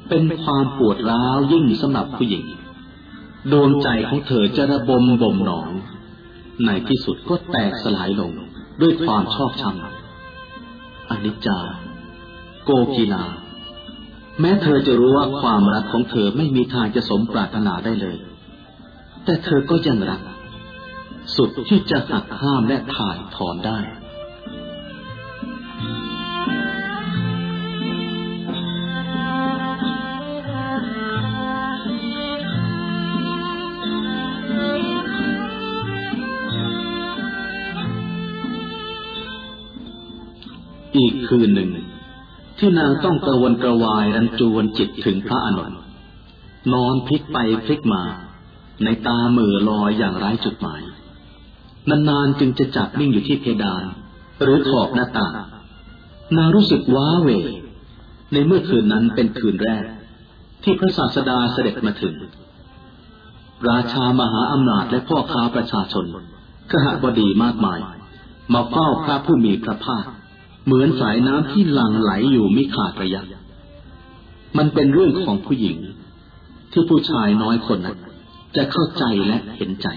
เป็นความปวดร้าวยิ่งสำหรับผู้หญิงดวงใจของเธอจะระบมบ่มหนอง ในที่สุดก็แตกสลายลงด้วยความชอบชัง อนิจจา โกกีลา แม้เธอจะรู้ว่าความรักของเธอไม่มีทางจะสมปรารถนาได้เลย แต่เธอก็ยังรัก สุดที่จะหักห้ามและถ่ายถอนได้ อีกคืนหนึ่ง ที่นางต้องกระวนกระวายรันจวนจิตถึงพระอนุนนอนพลิกไปพลิกมา ในตาเมือลอยอย่างไร้จุดหมาย นานๆจึงจะจับนิ่งอยู่ที่เพดาน หรือขอบหน้าต่างนางรู้สึกว้าเหวในเมื่อคืนนั้นเป็นคืนแรก ที่พระศาสดาเสด็จมาถึง ราชามหาอำนาจและพ่อค้าประชาชนขหบดีมากมาย มาเฝ้าพระผู้มีพระภาค เหมือนสายน้ำที่หลั่งไหลอยู่ไม่ขาดระยะ มันเป็นเรื่องของผู้หญิง ที่ผู้ชายน้อยคนนั้นจะเข้าใจและเห็นใจ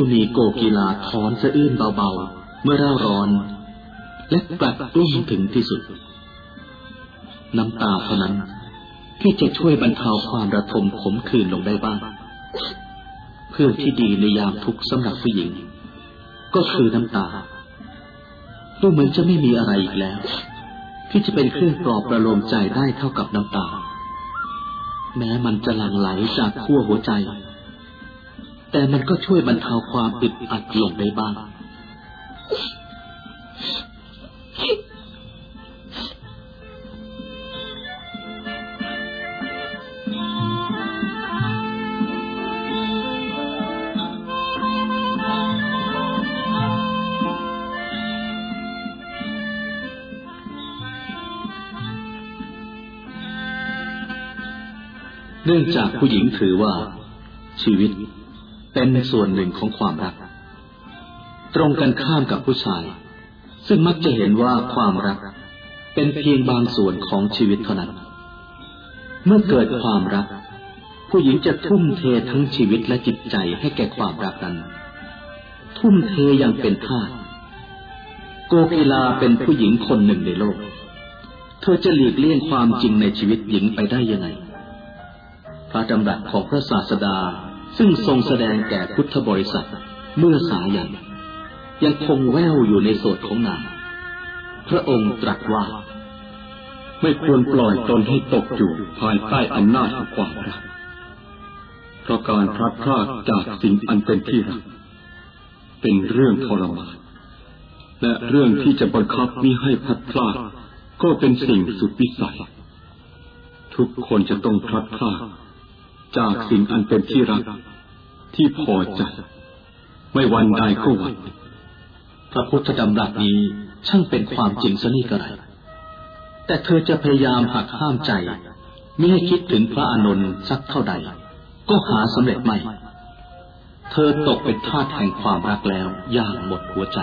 ษุณีโกกีลาถอนสะอื้นเบาๆ เมื่อร่าร้อน และปลัดกลุ้มถึงที่สุด น้ำตาเท่านั้น ที่จะช่วยบรรเทาความระทมขมขื่นลงได้บ้าง เพื่อที่ดีในยามทุกข์สำหรับผู้หญิง ก็คือน้ำตาดูเหมือนจะไม่มีอะไรอีกแล้ว ที่จะเป็นเครื่องปลอบประโลมใจได้เท่ากับน้ำตา แม้มันจะหลั่งไหลจากขั้วหัวใจ แต่มันก็ช่วยบรรเทาความอึดอัดลงได้บ้าง เนื่องจากผู้หญิงถือว่าชีวิต เป็นส่วนหนึ่งของความรัก ตรงกันข้ามกับผู้ชาย ซึ่งมักจะเห็นว่าความรัก เป็นเพียงบางส่วนของชีวิตเท่านั้น เมื่อเกิดความรัก ผู้หญิงจะทุ่มเททั้งชีวิตและจิตใจให้แก่ความรักนั้น ทุ่มเทอย่างเป็นทาสโกกีลาเป็นผู้หญิงคนหนึ่งในโลก เธอจะหลีกเลี่ยงความจริงในชีวิตหญิงไปได้ยังไง พระดำรัสของพระศาสดา ซึ่งทรงแสดงแก่พุทธบริษัทเมื่อสายัน ยังคงแววอยู่ในโสดของนาง พระองค์ตรัสว่า ไม่ควรปล่อยตนให้ตกอยู่ภายใต้อำนาจของความรักเพราะการพลัดพรากจากสิ่งอันเป็นที่รัก เป็นเรื่องทรมานและเรื่องที่จะบังคับมิให้พลัดพรากก็เป็นสิ่งสุดวิสัย ทุกคนจะต้องพลัดพราก จากสิ่งอันเป็นที่รักที่พอใจ ไม่วันใดก็วันพระพุทธดำรัสนี้ช่างเป็นความจริงซะนี่กระไร แต่เธอจะพยายามหักห้ามใจ ไม่ให้คิดถึงพระอานนท์สักเท่าใด ก็หาสำเร็จไม่ เธอตกเป็นทาสแห่งความรักแล้วอย่างหมดหัวใจ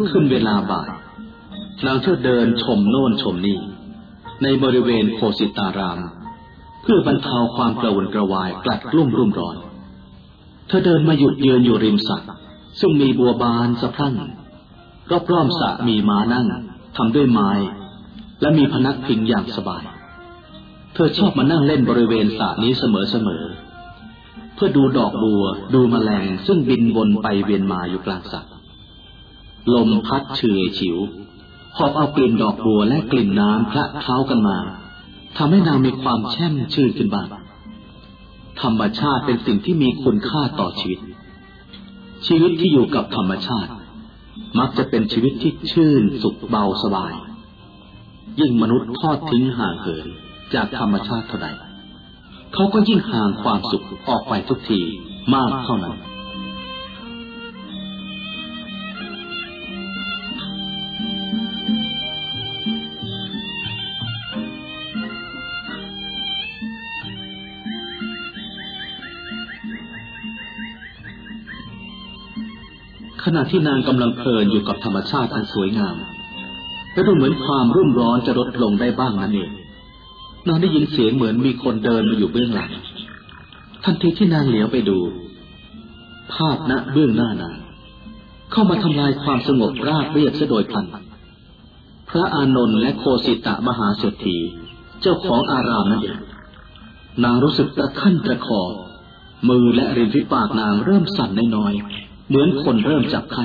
งขึ้นเวลาบ่าย นางเที่ยวเดินชมโน่นชมนี่ ในบริเวณโคสิตาราม เพื่อบรรเทาความกระวนกระวายกลัดกลุ่มรุ่มร้อน เธอเดินมาหยุดยืนอยู่ริมสระซึ่งมีบัวบานสะพรั่งรอบๆสระมีม้านั่งทำด้วยไม้ และมีพนักพิงอย่างสบาย เธอชอบมานั่งเล่นบริเวณสระนี้เสมอๆเพื่อดูดอกบัวดูแมลงซึ่งบินวนไปเวียนมาอยู่กลางสระ ลมพัดเฉยฉิว หอบเอากลิ่นดอกบัวและกลิ่นน้ำพระเท้ากันมาทำให้นางมีความแช่มชื่นขึ้นบ้างธรรมชาติเป็นสิ่งที่มีคุณค่าต่อชีวิต ชีวิตที่อยู่กับธรรมชาติ มักจะเป็นชีวิตที่ชื่นสุขเบาสบาย ยิ่งมนุษย์ทอดทิ้งห่างเหินจากธรรมชาติเท่าใดเขาก็ยิ่งห่างความสุขออกไปทุกทีมากเท่านั้น ณะที่นางกำลังเพลินอยู่กับธรรมชาติอันสวยงาม และดูเหมือนความรุ่มร้อนจะลดลงได้บ้างนั่นเองนางได้ยินเสียงเหมือนมีคนเดินมาอยู่เบื้องหลัง ทันทีที่นางเหลียวไปดู ภาพณเบื้องหน้านางเข้ามาทำลายความสงบราบเรียบซะโดยพลัน พระอานนท์และโคสิตะมหาเศรษฐี เจ้าของอารามนั่นเองนางรู้สึกตะขั้นตะคอมือและริมฝีปากนางเริ่มสั่นน้อย เหมือนคนเริ่มจับไข้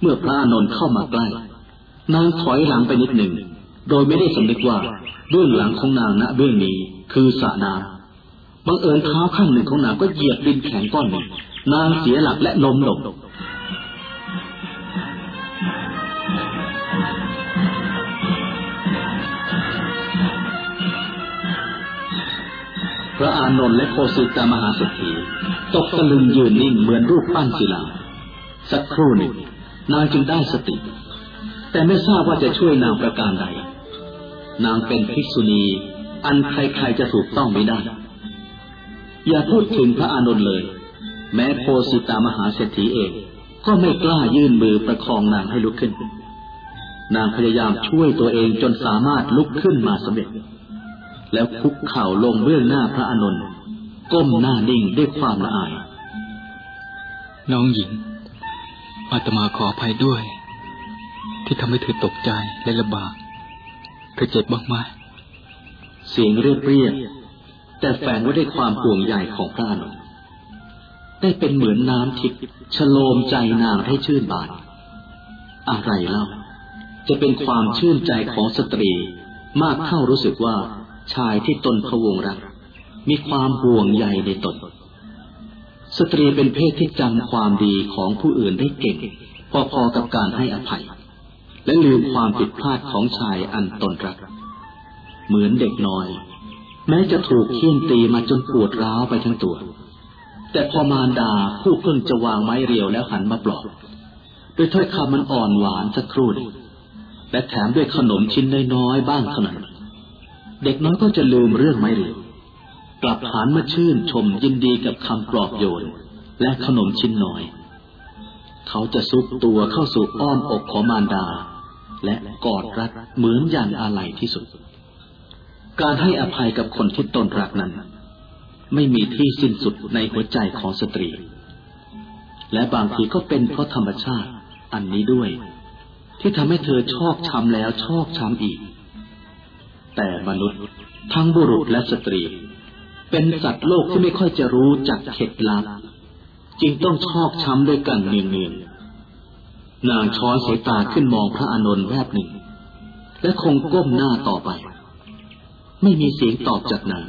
เมื่อพระนนท์เข้ามาใกล้ นางถอยหลังไปนิดหนึ่ง โดยไม่ได้สำนึกว่าเบื้องหลังของนางณเบื้องนี้คือสระน้ำบังเอิญเท้าข้างหนึ่งของนางก็เหยียบดินแข็งก้อนหนึ่งนางเสียหลักและล้มลง พระอานนท์และโคสิตามหาเศรษฐีตกตะลึงยืนนิ่งเหมือนรูปปั้นศิลา สักครู่หนึ่งนางจึงได้สติ แต่ไม่ทราบว่าจะช่วยนางประการใด นางเป็นภิกษุณี อันใครๆจะถูกต้องไม่ได้ อย่าพูดถึงพระอานนท์เลย แม้โพสิตามหาเศรษฐีเอง ก็ไม่กล้ายื่นมือประคองนางให้ลุกขึ้น นางพยายามช่วยตัวเองจนสามารถลุกขึ้นมาสำเร็จ แล้วคุกเข่าลงเบื้องหน้าพระอานนท์ก้มหน้านิ่งด้วยความละอาย น้องหญิง อาตมาขออภัยด้วย ที่ทำให้เธอตกใจและลำบาก เธอเจ็บบ้างไหมเสียงเรียบเรียบแต่แฝงไว้ด้วยความห่วงใยของพระอนุได้เป็นเหมือนน้ำทิพย์ฉโลมใจนางให้ชื่นบาน อะไรเล่า จะเป็นความชื่นใจของสตรีมากเข้ารู้สึกว่า ชายที่ตนพะวงรัก มีความห่วงใยในตน สตรีเป็นเพศที่จำความดีของผู้อื่นได้เก่ง พอๆกับการให้อภัย และลืมความผิดพลาดของชายอันตนรัก เหมือนเด็กน้อย แม้จะถูกเคี่ยนตีมาจนปวดร้าวไปทั้งตัว แต่พอมารดาผู้เพิ่งจะวางไม้เรียวแล้วหันมาปลอบด้วยถ้อยคำมันอ่อนหวานสักครู่และแถมด้วยขนมชิ้นน้อยๆบ้างเท่านั้น เด็กน้อยก็จะลืมเรื่องไม้เรียวกลับหันมาชื่นชมยินดีกับคำปลอบโยน และขนมชิ้นน้อย เขาจะซุกตัวเข้าสู่อ้อมอกของมารดา และกอดรัดเหมือนอย่างอะไรที่สุด การให้อภัยกับคนที่ตนรักนั้น ไม่มีที่สิ้นสุดในหัวใจของสตรี และบางทีก็เป็นเพราะธรรมชาติอันนี้ด้วย ที่ทำให้เธอชอบช้ำแล้วชอบช้ำอีก แต่มนุษย์ ทั้งบุรุษและสตรี เป็นสัตว์โลกที่ไม่ค่อยจะรู้จักเข็ดลับจึงต้องชอกช้ำด้วยกันเนืองๆนางช้อนสายตาขึ้นมองพระอานนท์แวบหนึ่ง และคงก้มหน้าต่อไป ไม่มีเสียงตอบจากนาง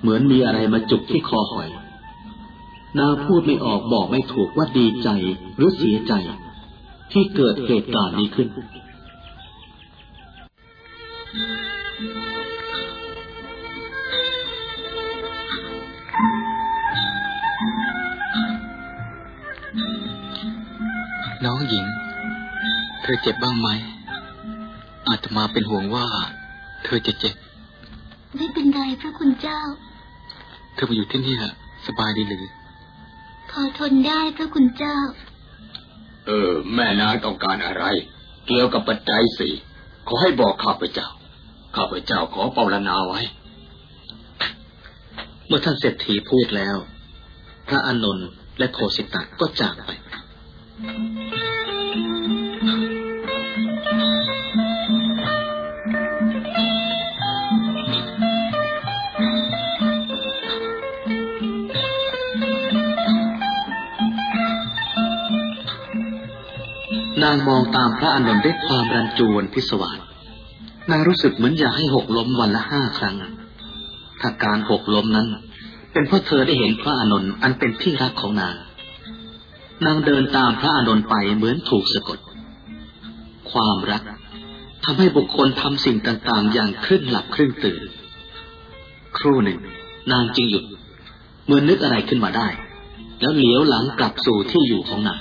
เหมือนมีอะไรมาจุกที่คอหอย นางพูดไม่ออกบอกไม่ถูกว่าดีใจหรือเสียใจ ที่เกิดเหตุการณ์นี้ขึ้น น้องหญิง เธอเจ็บบ้างไหม อาตมาเป็นห่วงว่า เธอจะเจ็บ ไม่เป็นไรพระคุณเจ้า เธอมาอยู่ที่นี่สบายดีหรือ พอทนได้พระคุณเจ้า เออ แม่นางต้องการอะไร เกี่ยวกับปัจจัยสี่ขอให้บอกข้าพเจ้า ข้าพเจ้าขอเปารนาไว้ เมื่อท่านเศรษฐีพูดแล้ว พระอานนท์และโคสิตะก็จากไป นางมองตามพระอานนท์ด้วยความรันจวนพิศวาส นางรู้สึกเหมือนอยากให้หกล้มวันละห้าครั้ง ถ้าการหกล้มนั้น เป็นเพราะเธอได้เห็นพระอานนท์อันเป็นที่รักของนาง นางเดินตามพระอานนท์ไปเหมือนถูกสะกด ความรักทำให้บุคคลทำสิ่งต่างๆ อย่างครึ่งหลับครึ่งตื่น ครู่หนึ่ง นางจึงหยุด เมื่อนนึกอะไรขึ้นมาได้ แล้วเหลียวหลังกลับสู่ที่อยู่ของนาง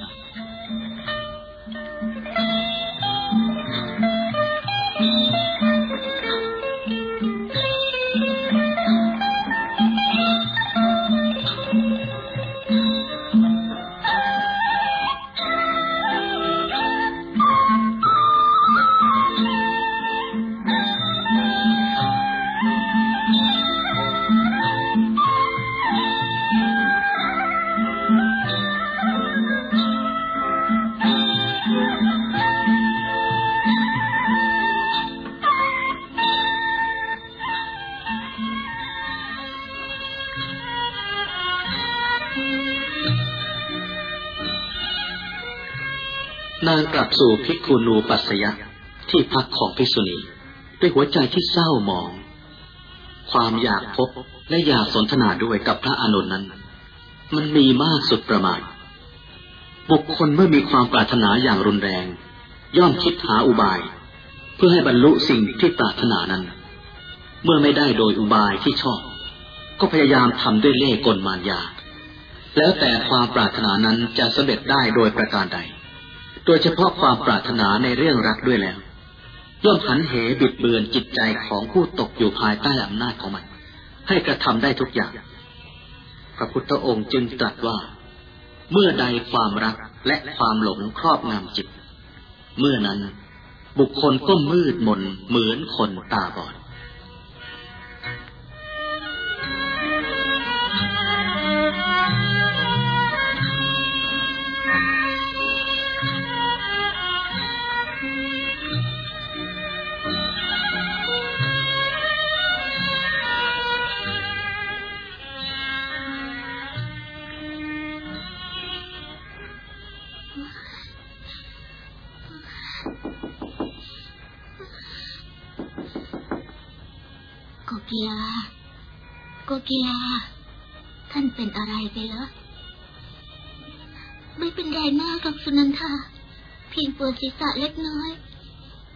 างกลับสู่พิกขุนูปัสยะที่พักของภิกษุณีด้วยหัวใจที่เศร้าหมอง ความอยากพบและอยากสนทนาด้วยกับพระอานนท์นั้น มันมีมากสุดประมาณ บุคคลเมื่อมีความปรารถนาอย่างรุนแรง ย่อมคิดหาอุบาย เพื่อให้บรรลุสิ่งที่ปรารถนานั้น เมื่อไม่ได้โดยอุบายที่ชอบ ก็พยายามทำด้วยเล่ห์กลมารยาแล้วแต่ความปรารถนานั้นจะสำเร็จได้โดยประการใด โดยเฉพาะความปรารถนาในเรื่องรักด้วยแล้วย่อมหันเหบิดเบือนจิตใจของผู้ตกอยู่ภายใต้อำนาจของมัน ให้กระทำได้ทุกอย่าง พระพุทธองค์จึงตรัสว่า เมื่อใดความรักและความหลงครอบงำจิต เมื่อนั้นบุคคลก็มืดมนเหมือนคนตาบอด กกีลาโกกีลาท่านเป็นอะไรไปเหรอ ไม่เป็นไรมากหรอกสุนันทา เพียงปวดศีรษะเล็กน้อย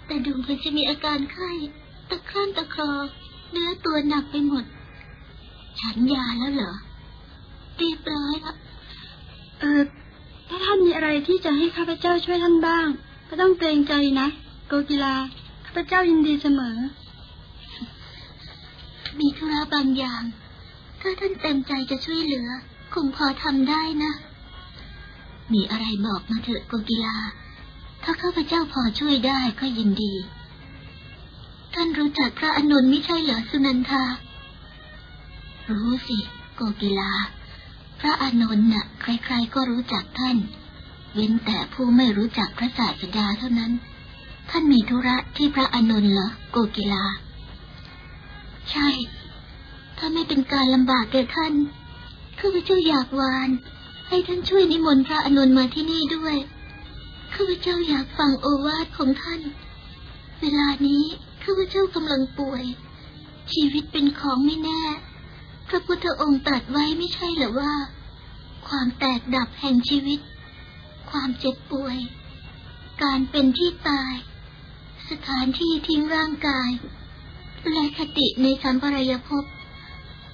แต่ดูเหมือนจะมีอาการไข้ ตะครั่นตะครอ เนื้อตัวหนักไปหมด ฉันยาแล้วเหรอเรียบร้อยแล้วเออ ถ้าท่านมีอะไรที่จะให้ข้าพเจ้าช่วยท่านบ้าง ก็ต้องเกรงใจนะ โกกีลาข้าพเจ้ายินดีเสมอ มีธุระบางอย่าง ถ้าท่านเต็มใจจะช่วยเหลือ คงพอทำได้นะ มีอะไรบอกมาเถอะโกกีลา ถ้าข้าพเจ้าพอช่วยได้ก็ยินดี ท่านรู้จักพระอานนไม่ใช่เหรอสุนันทา รู้สิ โกกีลา พระอานนน่ะ ใครๆก็รู้จักท่าน เว้นแต่ผู้ไม่รู้จักพระศาสดาเท่านั้น ท่านมีธุระที่พระอานนเหรอโกกีลา ใช่ ถ้าไม่เป็นการลำบากแก่ท่านข้าพเจ้าอยากวาน ให้ท่านช่วยนิมนต์พระอานนมาที่นี่ด้วยข้าพเจ้าอยากฟังโอวาทของท่าน เวลานี้ข้าพเจ้ากำลังป่วย ชีวิตเป็นของไม่แน่ พระพุทธองค์ตรัสไว้ไม่ใช่หรือว่า ความแตกดับแห่งชีวิต ความเจ็บป่วย การเป็นที่ตาย สถานที่ทิ้งร่างกาย และคติในสัมปรายภพ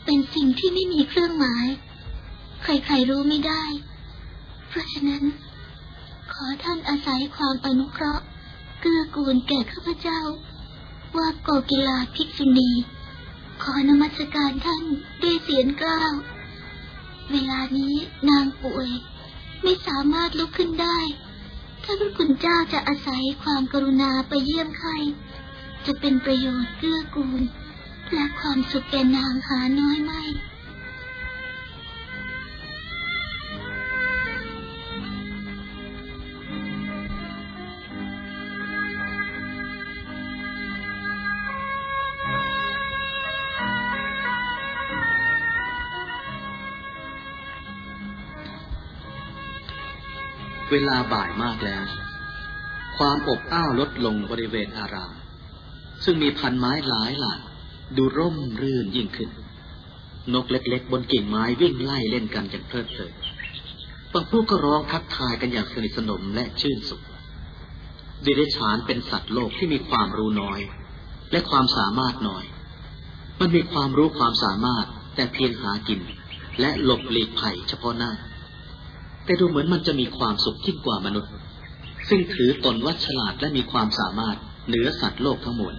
เป็นสิ่งที่ไม่มีเครื่องหมาย ใครๆรู้ไม่ได้ เพราะฉะนั้น ขอท่านอาศัยความอนุเคราะห์เกื้อกูลแก่ข้าพเจ้า ว่าโกกิลาภิกษุณี ขอนมัสการท่านด้วยเสียงกล้าวเวลานี้นางป่วย ไม่สามารถลุกขึ้นได้ ถ้าพระคุณเจ้าจะอาศัยความกรุณาไปเยี่ยมไข้ จะเป็นประโยชน์เกื้อกูล และความสุขแก่นางหาน้อยไม่เวลาบ่ายมากแล้ว ความอบอ้าวลดลงบริเวณอาราม ซึ่งมีพันไม้หลายหลากดูร่มรื่นยิ่งขึ้น นกเล็กๆ บนกิ่งไม้วิ่งไล่เล่นกันอย่างเพลิดเพลินบางพวกก็ร้องทักทายกันอย่างสนิทสนมและชื่นสุขดิเรชานเป็นสัตว์โลกที่มีความรู้น้อย และความสามารถน้อย มันมีความรู้ความสามารถแต่เพียงหากิน และหลบหลีกภัยเฉพาะหน้า แต่ดูเหมือนมันจะมีความสุขยิ่งกว่ามนุษย์ ซึ่งถือตนว่าฉลาดและมีความสามารถ เหนือสัตว์โลกทั้งมวล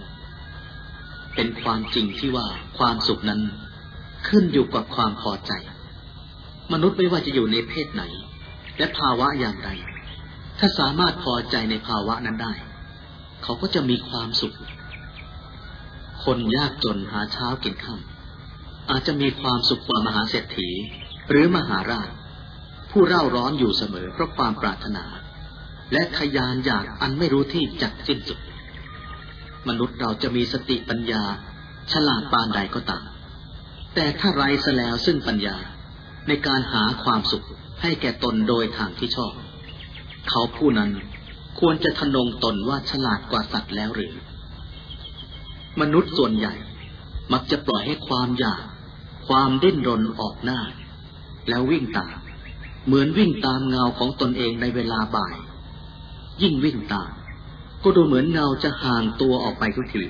เป็นความจริงที่ว่าความสุขนั้นขึ้นอยู่กับความพอใจ มนุษย์ไม่ว่าจะอยู่ในเพศไหน และภาวะอย่างไร ถ้าสามารถพอใจในภาวะนั้นได้ เขาก็จะมีความสุข คนยากจนหาเช้ากินค่ำอาจจะมีความสุขกว่ามหาเศรษฐี หรือมหาราช ผู้เร่าร้อนอยู่เสมอเพราะความปรารถนา และทยานอยากอันไม่รู้ที่จักสิ้นสุด มนุษย์เราจะมีสติปัญญา ฉลาดปานใดก็ตาม แต่ถ้าไร้ซะแล้วซึ่งปัญญาในการหาความสุขให้แก่ตนโดยทางที่ชอบ เขาผู้นั้นควรจะทนงตนว่าฉลาดกว่าสัตว์แล้วหรือ มนุษย์ส่วนใหญ่มักจะปล่อยให้ความอยาก ความดิ้นรนออกหน้า แล้ววิ่งตาม เหมือนวิ่งตามเงาของตนเองในเวลาบ่าย ยิ่งวิ่งตาม ก็ดูเหมือนเงาจะห่างตัวออกไปทุกที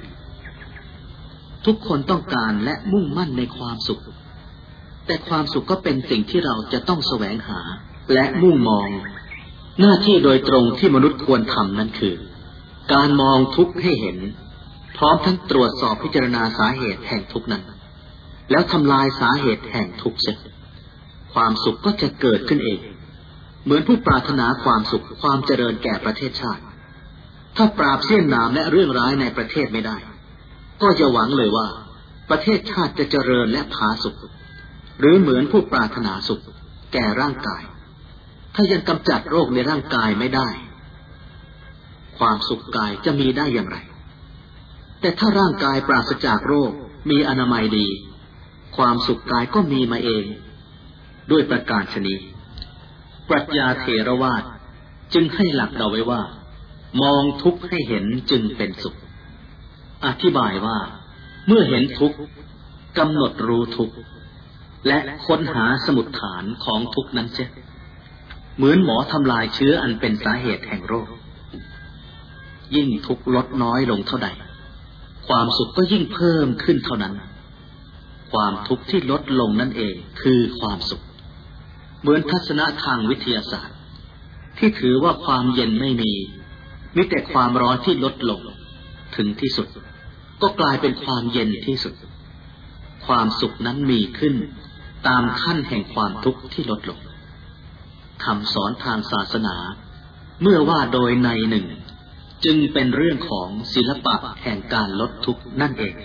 ทุกคนต้องการและมุ่งมั่นในความสุข แต่ความสุขก็เป็นสิ่งที่เราจะต้องแสวงหาและมุ่งมอง หน้าที่โดยตรงที่มนุษย์ควรทำนั้นคือ การมองทุกข์ให้เห็น พร้อมทั้งตรวจสอบพิจารณาสาเหตุแห่งทุกข์นั้น แล้วทำลายสาเหตุแห่งทุกข์เสร็จ ความสุขก็จะเกิดขึ้นเอง เหมือนผู้ปรารถนาความสุขความเจริญแก่ประเทศชาติ ถ้าปราบเสี้ยนนามและเรื่องร้ายในประเทศไม่ได้ ก็จะหวังเลยว่า ประเทศชาติจะเจริญและผาสุข หรือเหมือนผู้ปรารถนาสุข แก่ร่างกาย ถ้ายังกำจัดโรคในร่างกายไม่ได้ ความสุขกายจะมีได้อย่างไร แต่ถ้าร่างกายปราศจากโรคมีอนามัยดี ความสุขกายก็มีมาเอง ด้วยประการชนีปรัชญาเทรวาทจึงให้หลักเราไว้ว่า มองทุกข์ให้เห็นจึงเป็นสุข อธิบายว่า เมื่อเห็นทุกข์กำหนดรู้ทุกข์และค้นหาสมุดฐานของทุกข์นั้นเช่เหมือนหมอทำลายเชื้ออันเป็นสาเหตุแห่งโรค ยิ่งทุกข์ลดน้อยลงเท่าใด ความสุขก็ยิ่งเพิ่มขึ้นเท่านั้น ความทุกข์ที่ลดลงนั่นเองคือความสุข เหมือนทัศนะทางวิทยาศาสตร์ ที่ถือว่าความเย็นไม่มี มีแต่ความร้อนที่ลดลง ถึงที่สุด ก็กลายเป็นความเย็นที่สุด ความสุขนั้นมีขึ้น ตามขั้นแห่งความทุกข์ที่ลดลงคำสอนทางศาสนา เมื่อว่าโดยในหนึ่ง จึงเป็นเรื่องของศิลปะแห่งการลดทุกข์นั่นเอง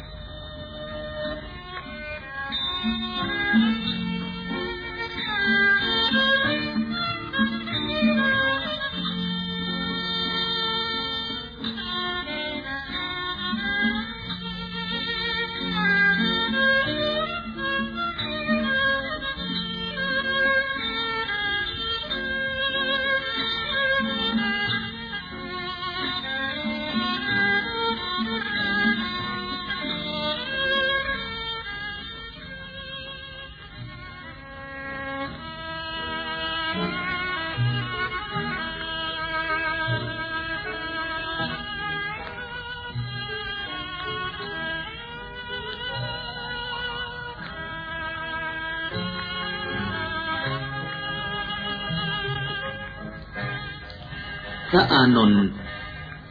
านนท์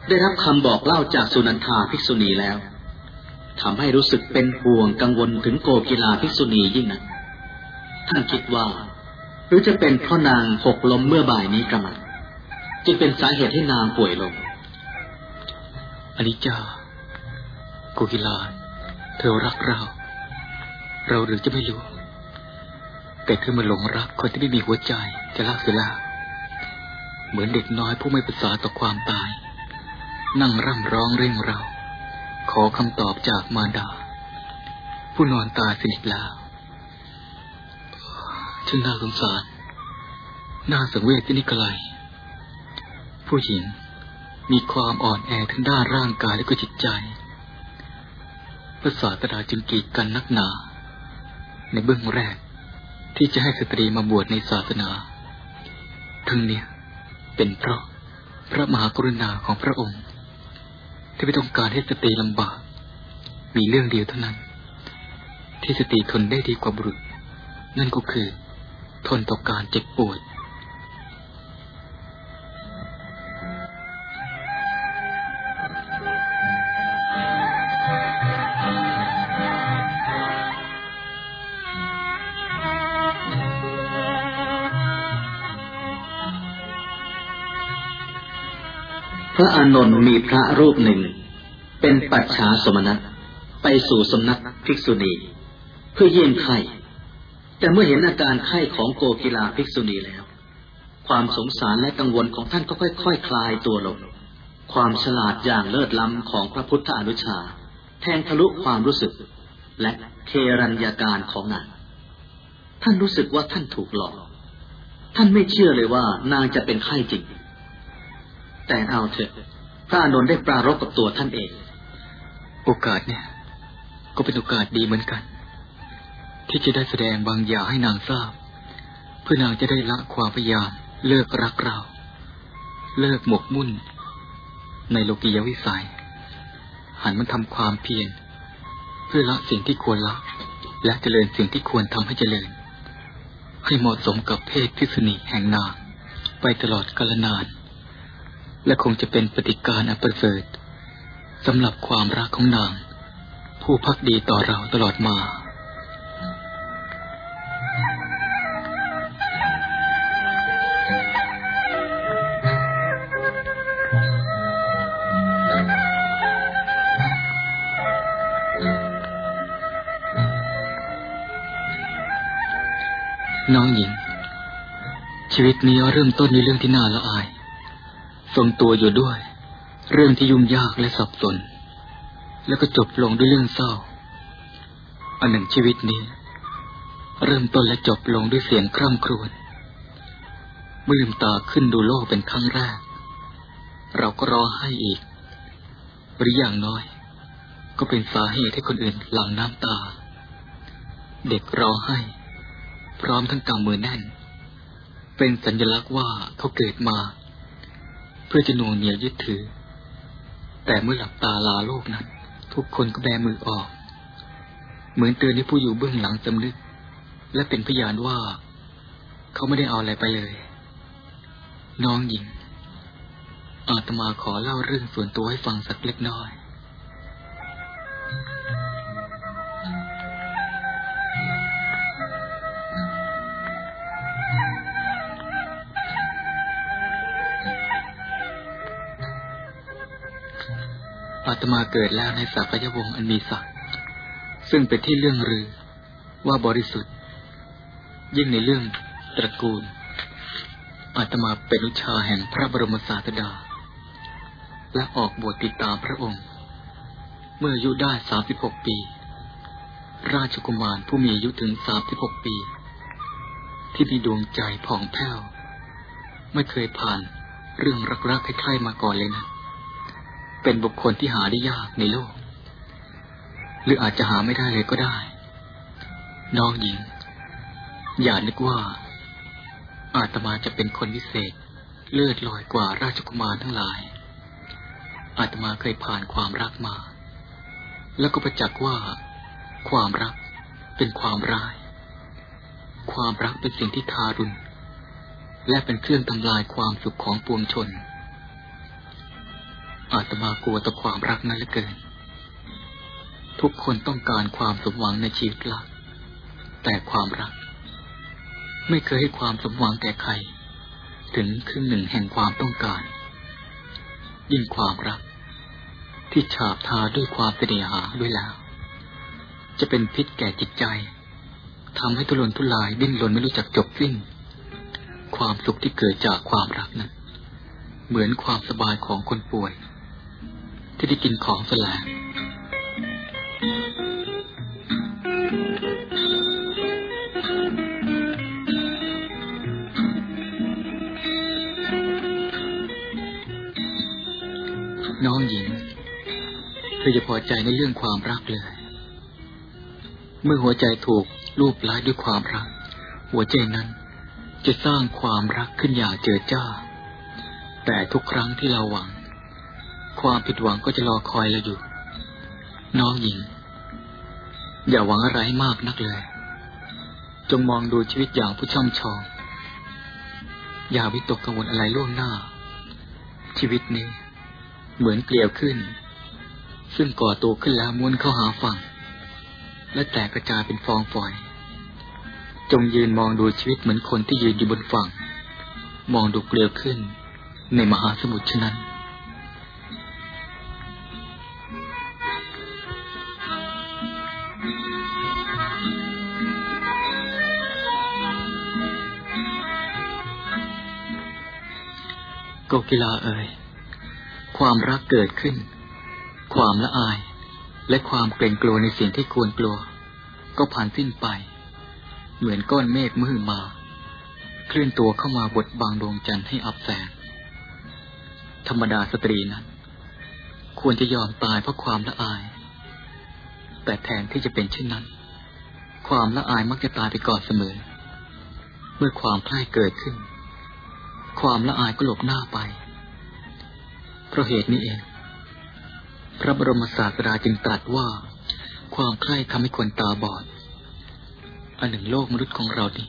ได้รับคำบอกเล่าจากสุนันทาภิกษุณีแล้วทำให้รู้สึกเป็นห่วงกังวลถึงโกกีลาภิกษุณียิ่งนักท่านคิดว่า หรือจะเป็นเพราะนางหกล้มเมื่อบ่ายนี้กระมัดจึงเป็นสาเหตุให้นางป่วยลงอนิจจาโกกีลาเธอรักเรา เราหรือจะไม่รู้ แต่เธอมาหลงรักคนที่ไม่มีหัวใจจะรักเสียแล้ว เหมือนเด็กน้อยผู้ไม่ปรึกษาต่อความตาย นั่งร่ำร้องเร่งเรา ขอคำตอบจากมารดา ผู้นอนตายสนิทแล้วฉันน่าสงสาร น่าสังเวชที่นิกลายผู้หญิงมีความอ่อนแอทั้งด้านร่างกายและก็จิตใจพระศาสดาจึงกีดกันนักหนา ในเบื้องแรกที่จะให้สตรีมาบวชในศาสนา ทั้งเนี้ย เป็นเพราะพระมหากรุณาของพระองค์ ที่ไม่ต้องการให้สตรีลำบาก มีเรื่องเดียวเท่านั้น ที่สตรีทนได้ดีกว่าบุรุษ นั่นก็คือ ทนต่อการเจ็บปวด อานนท์มีพระรูปหนึ่ง เป็นปัจฉาสมณะไปสู่สำนักภิกษุณี เพื่อเยี่ยมไข้ แต่เมื่อเห็นอาการไข้ของโกกีลาภิกษุณีแล้ว ความสงสารและกังวลของท่านก็ค่อยๆคคลายตัวลง ความฉลาดอย่างเลิศล้ำของพระพุทธอนุชา แทงทะลุความรู้สึก และเครัญญาการของนางท่านรู้สึกว่าท่านถูกหลอก ท่านไม่เชื่อเลยว่านางจะเป็นไข้จริง แต่เอาเถอะ พระอนนท์ได้ปรารบกับตัวท่านเอง โอกาสเนี่ย ก็เป็นโอกาสดีเหมือนกัน ที่จะได้แสดงบางอย่างให้นางทราบ เพื่อนางจะได้ละความพยายามเลิกรักเรา เลิกหมกมุ่น ในโลกียวิสัย หันมันทำความเพียรเพื่อละสิ่งที่ควรละ และเจริญสิ่งที่ควรทำให้เจริญ ให้เหมาะสมกับเพศพิษณีแห่งนางไปตลอดกาลนาน และคงจะเป็นปฏิการอันประเสริฐสำหรับความรักของนาง ผู้พักดีต่อเราตลอดมาน้องหญิง ชีวิตนี้เริ่มต้นในเรื่องที่น่าละอาย ทรงตัวอยู่ด้วย เรื่องที่ยุ่งยากและสับสน แล้วก็จบลงด้วยเรื่องเศร้า อันหนึ่งชีวิตนี้ เริ่มต้นและจบลงด้วยเสียงคร่ำครวญเมื่อลืมตาขึ้นดูโลกเป็นครั้งแรก เราก็รอให้อีก หรืออย่างน้อย ก็เป็นสาเหตุให้คนอื่นหลั่งน้ำตา เด็กรองไห้ พร้อมทั้งกำมือแน่น เป็นสัญลักษณ์ว่าเขาเกิดมา พื่อจะน่วงเหนียวยึดถือ แต่เมื่อหลับตาลาโลกนั้น ทุกคนก็แบมือออก เหมือนเตือนให้ผู้อยู่เบื้องหลังจำลึก และเป็นพยานว่า เขาไม่ได้เอาอะไรไปเลย น้องหญิง อาตมาขอเล่าเรื่องส่วนตัวให้ฟังสักเล็กน้อย อาตมาเกิดแล้วในสักยวงศ์อันมีศักดิ์ซึ่งเป็นที่เรื่องลือ ว่าบริสุทธิ์ ยิ่งในเรื่องตระกูล อาตมาเป็นลูกชาแห่งพระบรมศาสดา และออกบวชติดตามพระองค์ เมื่ออายุได้สามสิบหกปี ราชกุมารผู้มีอายุถึงสามสิบหกปี ที่มีดวงใจผ่องแผ้ว ไม่เคยผ่านเรื่องรักๆใครๆมาก่อนเลยนะ เป็นบุคคลที่หาได้ยากในโลก หรืออาจจะหาไม่ได้เลยก็ได้ น้องหญิง อย่านึกว่า อาตมาจะเป็นคนวิเศษ เลือดลอยกว่าราชกุมารทั้งหลาย อาตมาเคยผ่านความรักมา แล้วก็ประจักษ์ว่า ความรักเป็นความร้าย ความรักเป็นสิ่งที่ทารุณและเป็นเครื่องทำลายความสุขของปวงชน อาตมากลัวต่อความรักนั้นเหลือเกิน ทุกคนต้องการความสมหวังในชีวิตลัก แต่ความรัก ไม่เคยให้ความสมหวังแก่ใคร ถึงครึ่งหนึ่งแห่งความต้องการ ยิ่งความรัก ที่ฉาบทาด้วยความเสน่หาด้วยแล้ว จะเป็นพิษแก่จิตใจทำให้ทุรนทุรายดิ้นรนไม่รู้จักจบสิ้น ความสุขที่เกิดจากความรักนั้น เหมือนความสบายของคนป่วย ที่ได้กินของแสลงน้องหญิงเธอจะพอใจในเรื่องความรักเลย เมื่อหัวใจถูกรูปล้ายด้วยความรัก หัวใจนั้นจะสร้างความรักขึ้นอย่างเจิดจ้า แต่ทุกครั้งที่เราหวัง ความผิดหวังก็จะรอคอยเราอยู่ น้องหญิง อย่าหวังอะไรมากนักเลย จงมองดูชีวิตอย่างผู้ช่ำชอง อย่าวิตกกังวลอะไรล่วงหน้า ชีวิตนี้ เหมือนเกลียวขึ้น ซึ่งก่อตัวขึ้นแล้วม้วนเข้าหาฝั่ง และแตกกระจายเป็นฟองฝอย จงยืนมองดูชีวิตเหมือนคนที่ยืนอยู่บนฝั่ง มองดูเกลียวขึ้นในมหาสมุทรฉะนั้น กกีฬาเอ่ย ความรักเกิดขึ้น ความละอาย และความเกรงกลัวในสิ่งที่ควรกลัว ก็ผ่านสิ้นไป เหมือนก้อนเมฆมือมา เคลื่อนตัวเข้ามาบดบังดวงจันทร์ให้อับแสง ธรรมดาสตรีนั้น ควรจะยอมตายเพราะความละอาย แต่แทนที่จะเป็นเช่นนั้น ความละอายมักจะตายไปก่อนเสมอ เมื่อความพ่ายเกิดขึ้น ความละอายก็หลบหน้าไป เพราะเหตุนี้เอง พระบรมศาสดาจึงตรัสว่า ความใคร่ทำให้คนตาบอด อันหนึ่งโลกมนุษย์ของเรานี้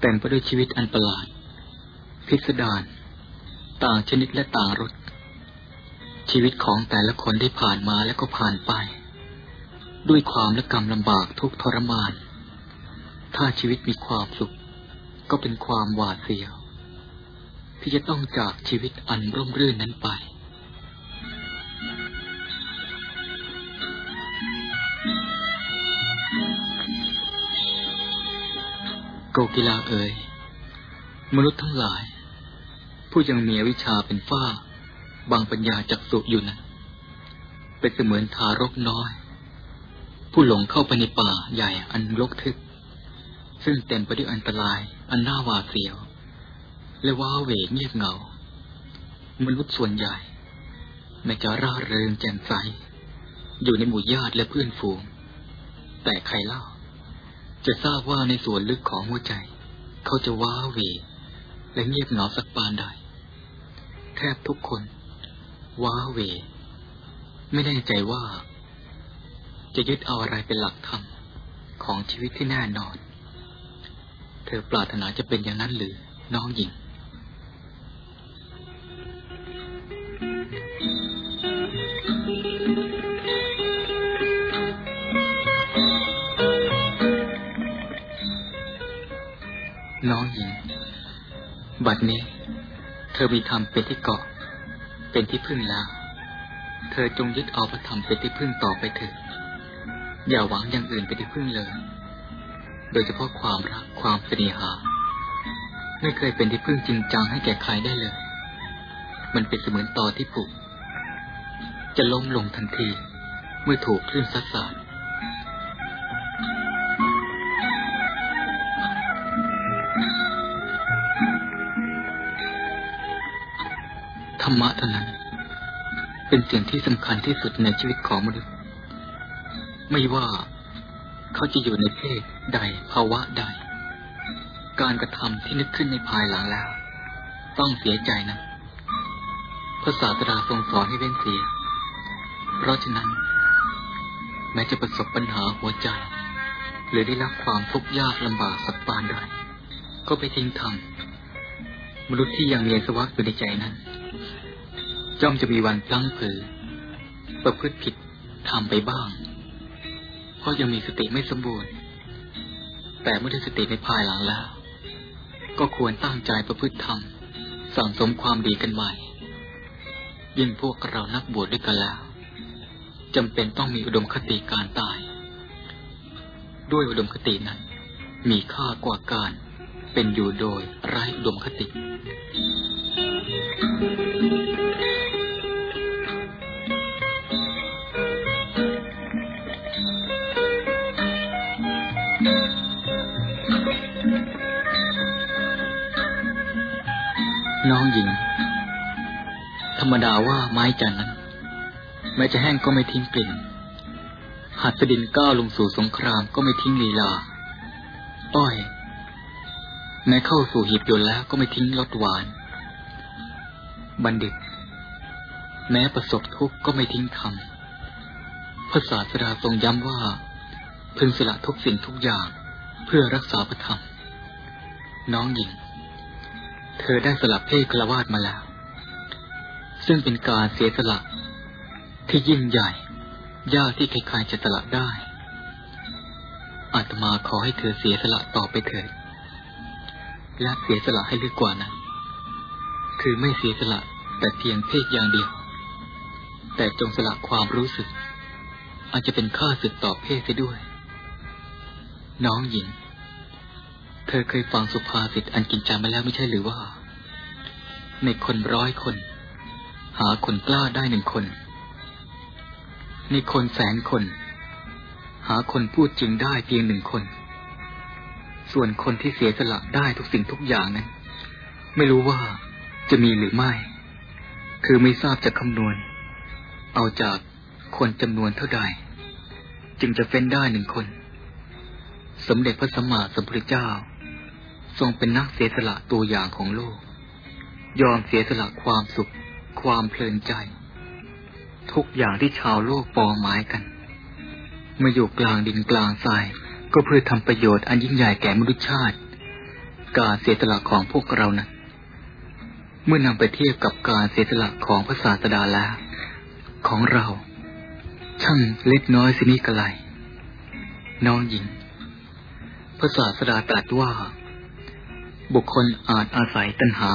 เต็มไปด้วยชีวิตอันประหลาด พิสดารต่างชนิดและต่างรสชีวิตของแต่ละคนได้ผ่านมาแล้วก็ผ่านไป ด้วยความและกรรมลำบากทุกทรมาน ถ้าชีวิตมีความสุข ก็เป็นความหวาดเสียว ที่จะต้องจากชีวิตอันร่มรื่นนั้นไป โกกีฬาเอ๋ยมนุษย์ทั้งหลาย ผู้ยังมีวิชาเป็นฝ้า บางปัญญาจักสุอยู่นะเป็นเสมือนทารกน้อย ผู้หลงเข้าไปในป่าใหญ่อันรกทึบซึ่งเต็มไปด้วยอันตรายอันน่าหวาดเสียว และว้าเหวเงียบเหงา มนุษย์ส่วนใหญ่ไม่จะร่าเริงแจ่มใส อยู่ในหมู่ญาติและเพื่อนฝูง แต่ใครเล่า จะทราบว่าในส่วนลึกของหัวใจ เขาจะว้าเหวและเงียบเหงาสักปานใดแทบทุกคน ว้าเหวไม่แน่ใจว่า จะยึดเอาอะไรเป็นหลักธรรมของชีวิตที่แน่นอน เธอปรารถนาจะเป็นอย่างนั้นหรือน้องหญิง น้องหญิง บัดนี้ เธอมีธรรมเป็นที่เกาะ เป็นที่พึ่งแล้ว เธอจงยึดเอาพระธรรมเป็นที่พึ่งต่อไปเถิดอย่าหวังอย่างอื่นเป็นที่พึ่งเลย โดยเฉพาะความรักความเสน่หา ไม่เคยเป็นที่พึ่งจริงจังให้แก่ใครได้เลย มันเป็นเสมือนตอที่ผูกจะล้มลงทันทีเมื่อถูกคลื่นซัดสาด ธรรมะเท่านั้น เป็นสิ่งที่สำคัญที่สุดในชีวิตของมนุษย์ ไม่ว่าเขาจะอยู่ในเพศใดภาวะใด การกระทำที่นึกขึ้นในภายหลังแล้ว ต้องเสียใจนะพระศาสดาทรงสอนให้เว้นเสีย เพราะฉะนั้น แม้จะประสบปัญหาหัวใจ หรือได้รับความทุกข์ยากลำบากสักปานใดก็ไปทิ้งทำมนุษย์ที่ยังมีสวัสดิ์อยู่ในใจนั้น ย่อมจะมีวันพลั้งเผลอประพฤติผิดทำไปบ้าง เพราะยังมีสติไม่สมบูรณ์ แต่เมื่อได้สติในภายหลังแล้ว ก็ควรตั้งใจประพฤติธรรมสั่งสมความดีกันใหม่ ยิ่งพวกเรานักบวชดด้วยกันแล้วจำเป็นต้องมีอุดมคติการตาย ด้วยอุดมคตินั้น มีค่ากว่าการเป็นอยู่โดยไร้อุดมคติ น้องหญิง ธรรมดาว่าไม้จันนั้น แม้จะแห้งก็ไม่ทิ้งกลิ่น หัดสดินก้าวลงสู่สงครามก็ไม่ทิ้งลีลา อ้อยแม้เข้าสู่หีบยนต์แล้วก็ไม่ทิ้งรสหวาน บัณฑิต แม้ประสบทุกข์ก็ไม่ทิ้งธรรมพระศาสดาทรงย้ำว่า พึงสละทุกสิ่งทุกอย่างเพื่อรักษาพระธรรม น้องหญิง เธอได้สละเพศคลาวาสมาแล้ว ซึ่งเป็นการเสียสละที่ยิ่งใหญ่ ยากที่ใครๆจะสละได้อาตมาขอให้เธอเสียสละต่อไปเถิด และเสียสละให้ลึกกว่านั้น คือไม่เสียสละแต่เพียงเพศอย่างเดียว แต่จงสละความรู้สึก อาจจะเป็นค่าศึกต่อเพศเสียด้วย น้องหญิง เธอเคยฟังสุภาษิตอันกินใจมาแล้วไม่ใช่หรือว่า ในคนร้อยคน หาคนกล้าได้หนึ่งคน ในคนแสนคน หาคนพูดจริงได้เพียงหนึ่งคน ส่วนคนที่เสียสละได้ทุกสิ่งทุกอย่างนั้น ไม่รู้ว่าจะมีหรือไม่ คือไม่ทราบจะคำนวณ เอาจากคนจำนวนเท่าใด จึงจะเฟ้นได้หนึ่งคน สมเด็จพระสัมมาสัมพุทธเจ้า ทรงเป็นนักเสียสละตัวอย่างของโลก ยอมเสียสละความสุข ความเพลินใจ ทุกอย่างที่ชาวโลกปองหมายกันมาอยู่กลางดินกลางทราย ก็เพื่อทำประโยชน์อันยิ่งใหญ่แก่มนุษยชาติ การเสียสละของพวกเรานะั้นเมื่อนำไปเทียบกับการเสียสละของพระศาสดาแล้วของเรา ช่างเล็กน้อยสินี่กะไรน้องหญิง พระศาสดาตรัสว่า บุคคลอาจอาศัยตัณหา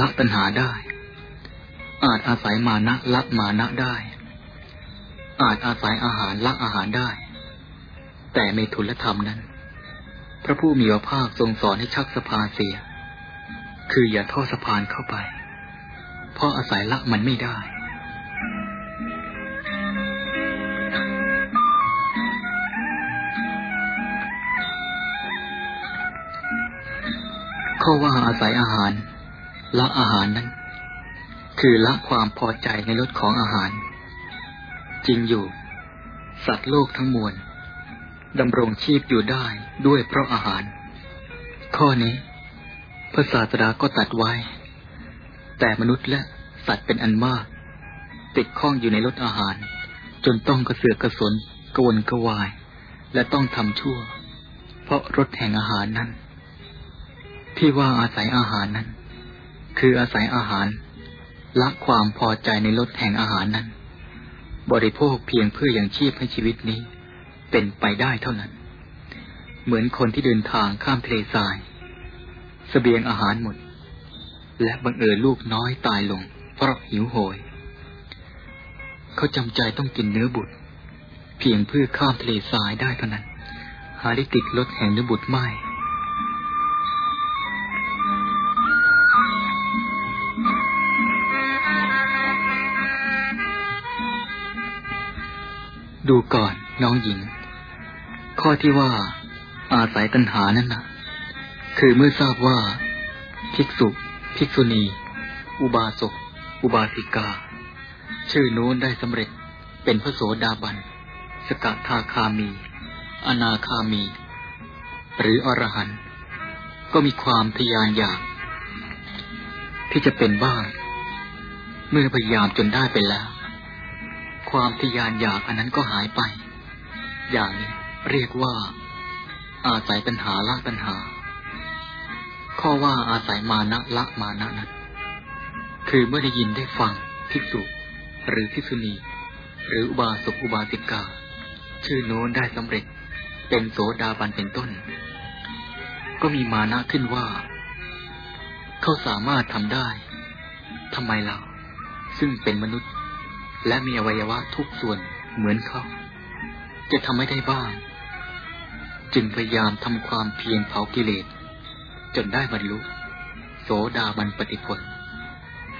ละตัณหาได้ อาจอาศัยมานะละมานะได้ อาจอาศัยอาหารละอาหารได้ แต่ในทุลธรรมนั้น พระผู้มีพระภาคทรงสอนให้ชักสะพานเสีย คืออย่าทอดสะพานเข้าไป เพราะอาศัยละมันไม่ได้ ข้อว่าอาศัยอาหาร ละอาหารนั้น คือละความพอใจในรสของอาหาร จริงอยู่ สัตว์โลกทั้งมวลดำรงชีพอยู่ได้ด้วยเพราะอาหาร ข้อนี้ พระศาสดาก็ตัดไว้ แต่มนุษย์และสัตว์เป็นอันมาก ติดข้องอยู่ในรสอาหาร จนต้องกระเสือกกระสนกวนกระวาย และต้องทำชั่ว เพราะรสแห่งอาหารนั้น ที่ว่าอาศัยอาหารนั้น คืออาศัยอาหารละความพอใจในรสแห่งอาหารนั้น บริโภคเพียงเพื่ออย่างชีพให้ชีวิตนี้ เป็นไปได้เท่านั้น เหมือนคนที่เดินทางข้ามทะเลทรายสเสบียงอาหารหมด และบังเอิญลูกน้อยตายลง เพราะหิวโหย เขาจำใจต้องกินเนื้อบุตร เพียงเพื่อข้ามทะเลทรายได้เท่านั้น หาได้ติดรถแห่งเนื้อบุตรไม่ ดูก่อนน้องหญิง ข้อที่ว่า อาศัยตัณหานั่นนะคือเมื่อทราบว่า ภิกษุ ภิกษุณี อุบาสก อุบาสิกา ชื่อโน้นได้สำเร็จเป็นพระโสดาบัน สกทาคามี อนาคามี หรืออรหันต์ก็มีความทยานอยากที่จะเป็นบ้าง เมื่อพยายามจนได้ไปแล้ว ความทยานอยากอันนั้นก็หายไป อย่างนี้เรียกว่า อาศัยตัณหาละตัณหา ข้อว่าอาศัยมานะละมานะนั้น คือเมื่อได้ยินได้ฟังภิกษุ หรือภิกษุณี หรืออุบาสกอุบาสิกา ชื่อโน้นได้สำเร็จเป็นโสดาบันเป็นต้น ก็มีมานะขึ้นว่า เขาสามารถทำได้ทำไมเราซึ่งเป็นมนุษย์ และมีอวัยวะทุกส่วนเหมือนเขา จะทำไม่ได้บ้าง จึงพยายามทำความเพียรเผากิเลส จนได้บรรลุ โสดาบันปฏิผล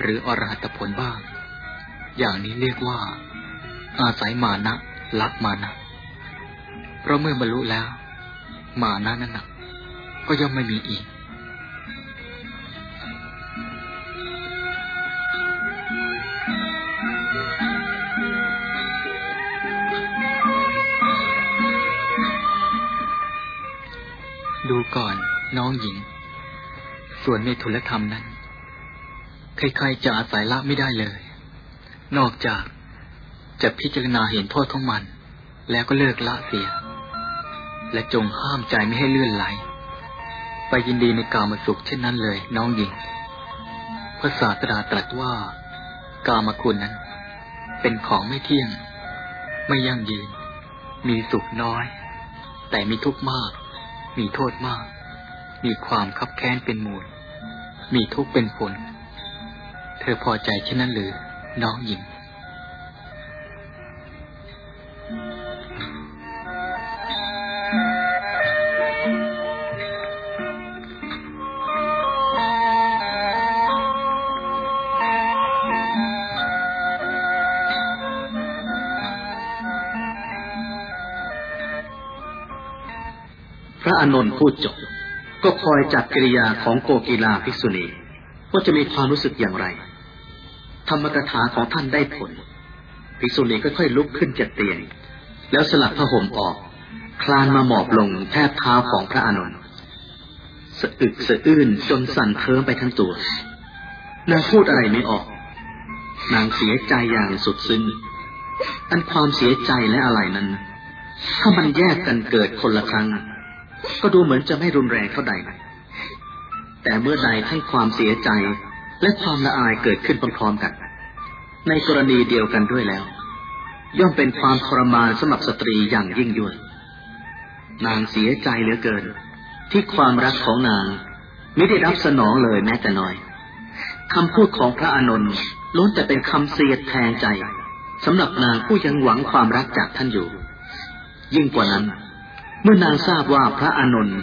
หรืออรหัตผลบ้าง อย่างนี้เรียกว่า อาศัยมานะละมานะเพราะเมื่อบรรลุแล้ว มานะนั้นก็ย่อมไม่มีอีก ดูก่อนน้องหญิง ส่วนในทุลธรรมนั้น ใครๆจะอาศัยละไม่ได้เลย นอกจากจะพิจารณาเห็นโทษของมัน แล้วก็เลิกละเสีย และจงห้ามใจไม่ให้เลื่อนไหล ไปยินดีในกามสุขเช่นนั้นเลย น้องหญิง พระศาสดาตรัสว่า กามคุณนั้น เป็นของไม่เที่ยง ไม่ยั่งยืน มีสุขน้อย แต่มีทุกข์มาก มีโทษมาก มีความคับแค้นเป็นมูล มีทุกข์เป็นผล เธอพอใจเช่นนั้นหรือ น้องหญิง อานนท์พูดจบ ก็คอยจัดกิริยาของโกกีลาภิกษุณีว่าจะมีความรู้สึกอย่างไร ธรรมกถาของท่านได้ผล ภิกษุณีก็ค่อยลุกขึ้นจากเตียง แล้วสลัดผ้าห่มออก คลานมาหมอบลงแทบเท้าของพระอานนท์สะอึกสะอื้นจนสั่นเทิมไปทั้งตัวนางพูดอะไรไม่ออก นางเสียใจอย่างสุดซึ้งอันความเสียใจและอะไรนั้น ถ้ามันแยกกันเกิดคนละครั้ง ก็ดูเหมือนจะไม่รุนแรงเท่าใดแต่เมื่อใดทั้งความเสียใจและความละอายเกิดขึ้นพร้อมๆกัน ในกรณีเดียวกันด้วยแล้ว ย่อมเป็นความทรมานสำหรับสตรีอย่างยิ่งยวดนางเสียใจเหลือเกิน ที่ความรักของนางไม่ได้รับสนองเลยแม้แต่น้อยคำพูดของพระอานนท์ล้วนแต่เป็นคำเสียดแทงใจสำหรับนางผู้ยังหวังความรักจากท่านอยู่ ยิ่งกว่านั้น เมื่อนางทราบว่าพระอานนท์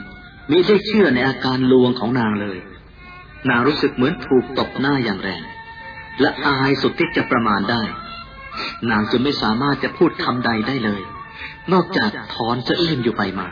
มิได้เชื่อในอาการลวงของนางเลย นางรู้สึกเหมือนถูกตบหน้าอย่างแรง และอายสุดที่จะประมาณได้ นางจึงไม่สามารถจะพูดคำใดได้เลย นอกจากถอนสะอื้นอยู่ไปมา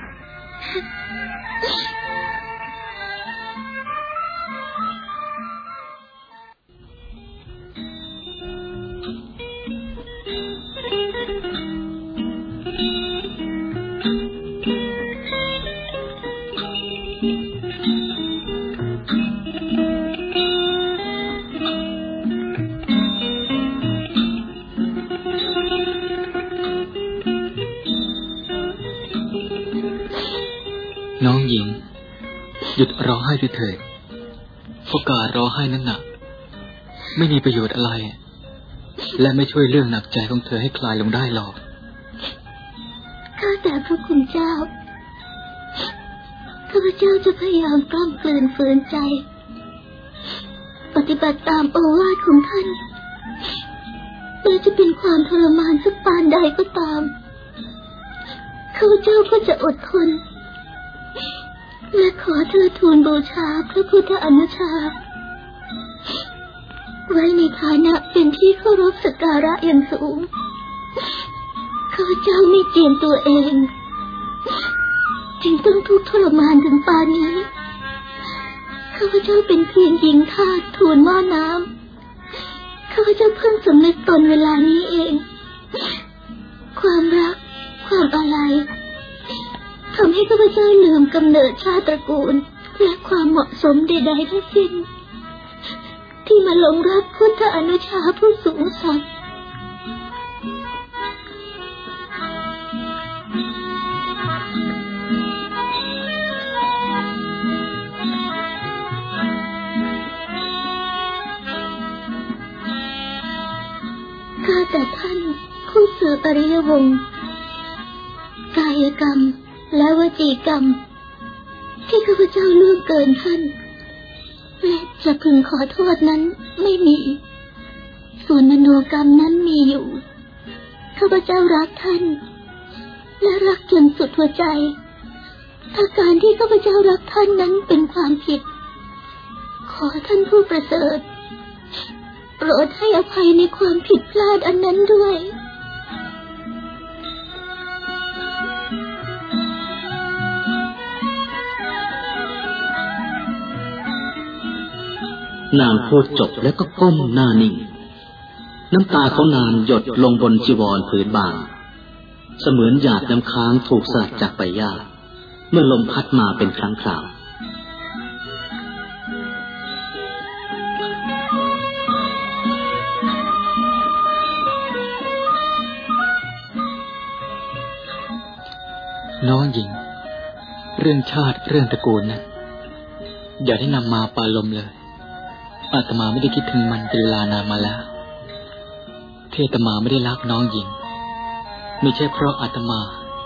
ร้องไห้ด้วยเถิดเพราะการร้องไห้นั้นหนัก ไม่มีประโยชน์อะไร และไม่ช่วยเรื่องหนักใจของเธอให้คลายลงได้หรอกข้าแต่พระคุณเจ้าข้าพเจ้าจะพยายามกล้อมกลืนฝืนใจ ปฏิบัติตามโอวาทของท่านแม้จะเป็นความทรมานสักปานใดก็ตามข้าพเจ้าก็จะอดทน และขอเธอทูลบูชาพระพุทธอนุชา ไว้ในฐานะเป็นที่เคารพสักการะอย่างสูงข้าพเจ้าไม่เจียมตัวเอง จึงต้องทุกข์ทรมานถึงป่านนี้ข้าพเจ้าเป็นเพียงหญิงทาสทูลหม้อน้ำข้าพเจ้าเพิ่งสำนึกตนเวลานี้เอง ความรัก ความอะไร ทำให้ข้าพเจ้าลืมกำเนิดชาติตระกูล และความเหมาะสมใดๆทั้งสิ้น ที่มาหลงรักพุทธอนุชาผู้สูงสักดิ์ข้าแต่ท่านผู้สืบอริยวงศ์กายกรรม และวจีกรรม ที่ข้าพเจ้าล่วงเกินท่านและจะพึงขอโทษนั้นไม่มี ส่วนมโนกรรมนั้นมีอยู่ ข้าพเจ้ารักท่าน และรักจนสุดหัวใจถ้าการที่ข้าพเจ้ารักท่านนั้นเป็นความผิด ขอท่านผู้ประเสริฐ โปรดให้อภัยในความผิดพลาดอันนั้นด้วย นางพูดจบแล้วก็ก้มหน้านิ่ง น้ำตาของนางหยดลงบนจีวรผืนบาง เสมือนหยาดน้ำค้างถูกสลัดจากใบหญ้าเมื่อลมพัดมาเป็นครั้งคราวน้องหญิง เรื่องชาติเรื่องตระกูลนะอย่าได้นำมาปาลมเลย อาตมาไม่ได้คิดถึงมันเป็นเวลานานมาแล้วที่อาตมาไม่ได้รักน้องหญิง ไม่ใช่เพราะอาตมา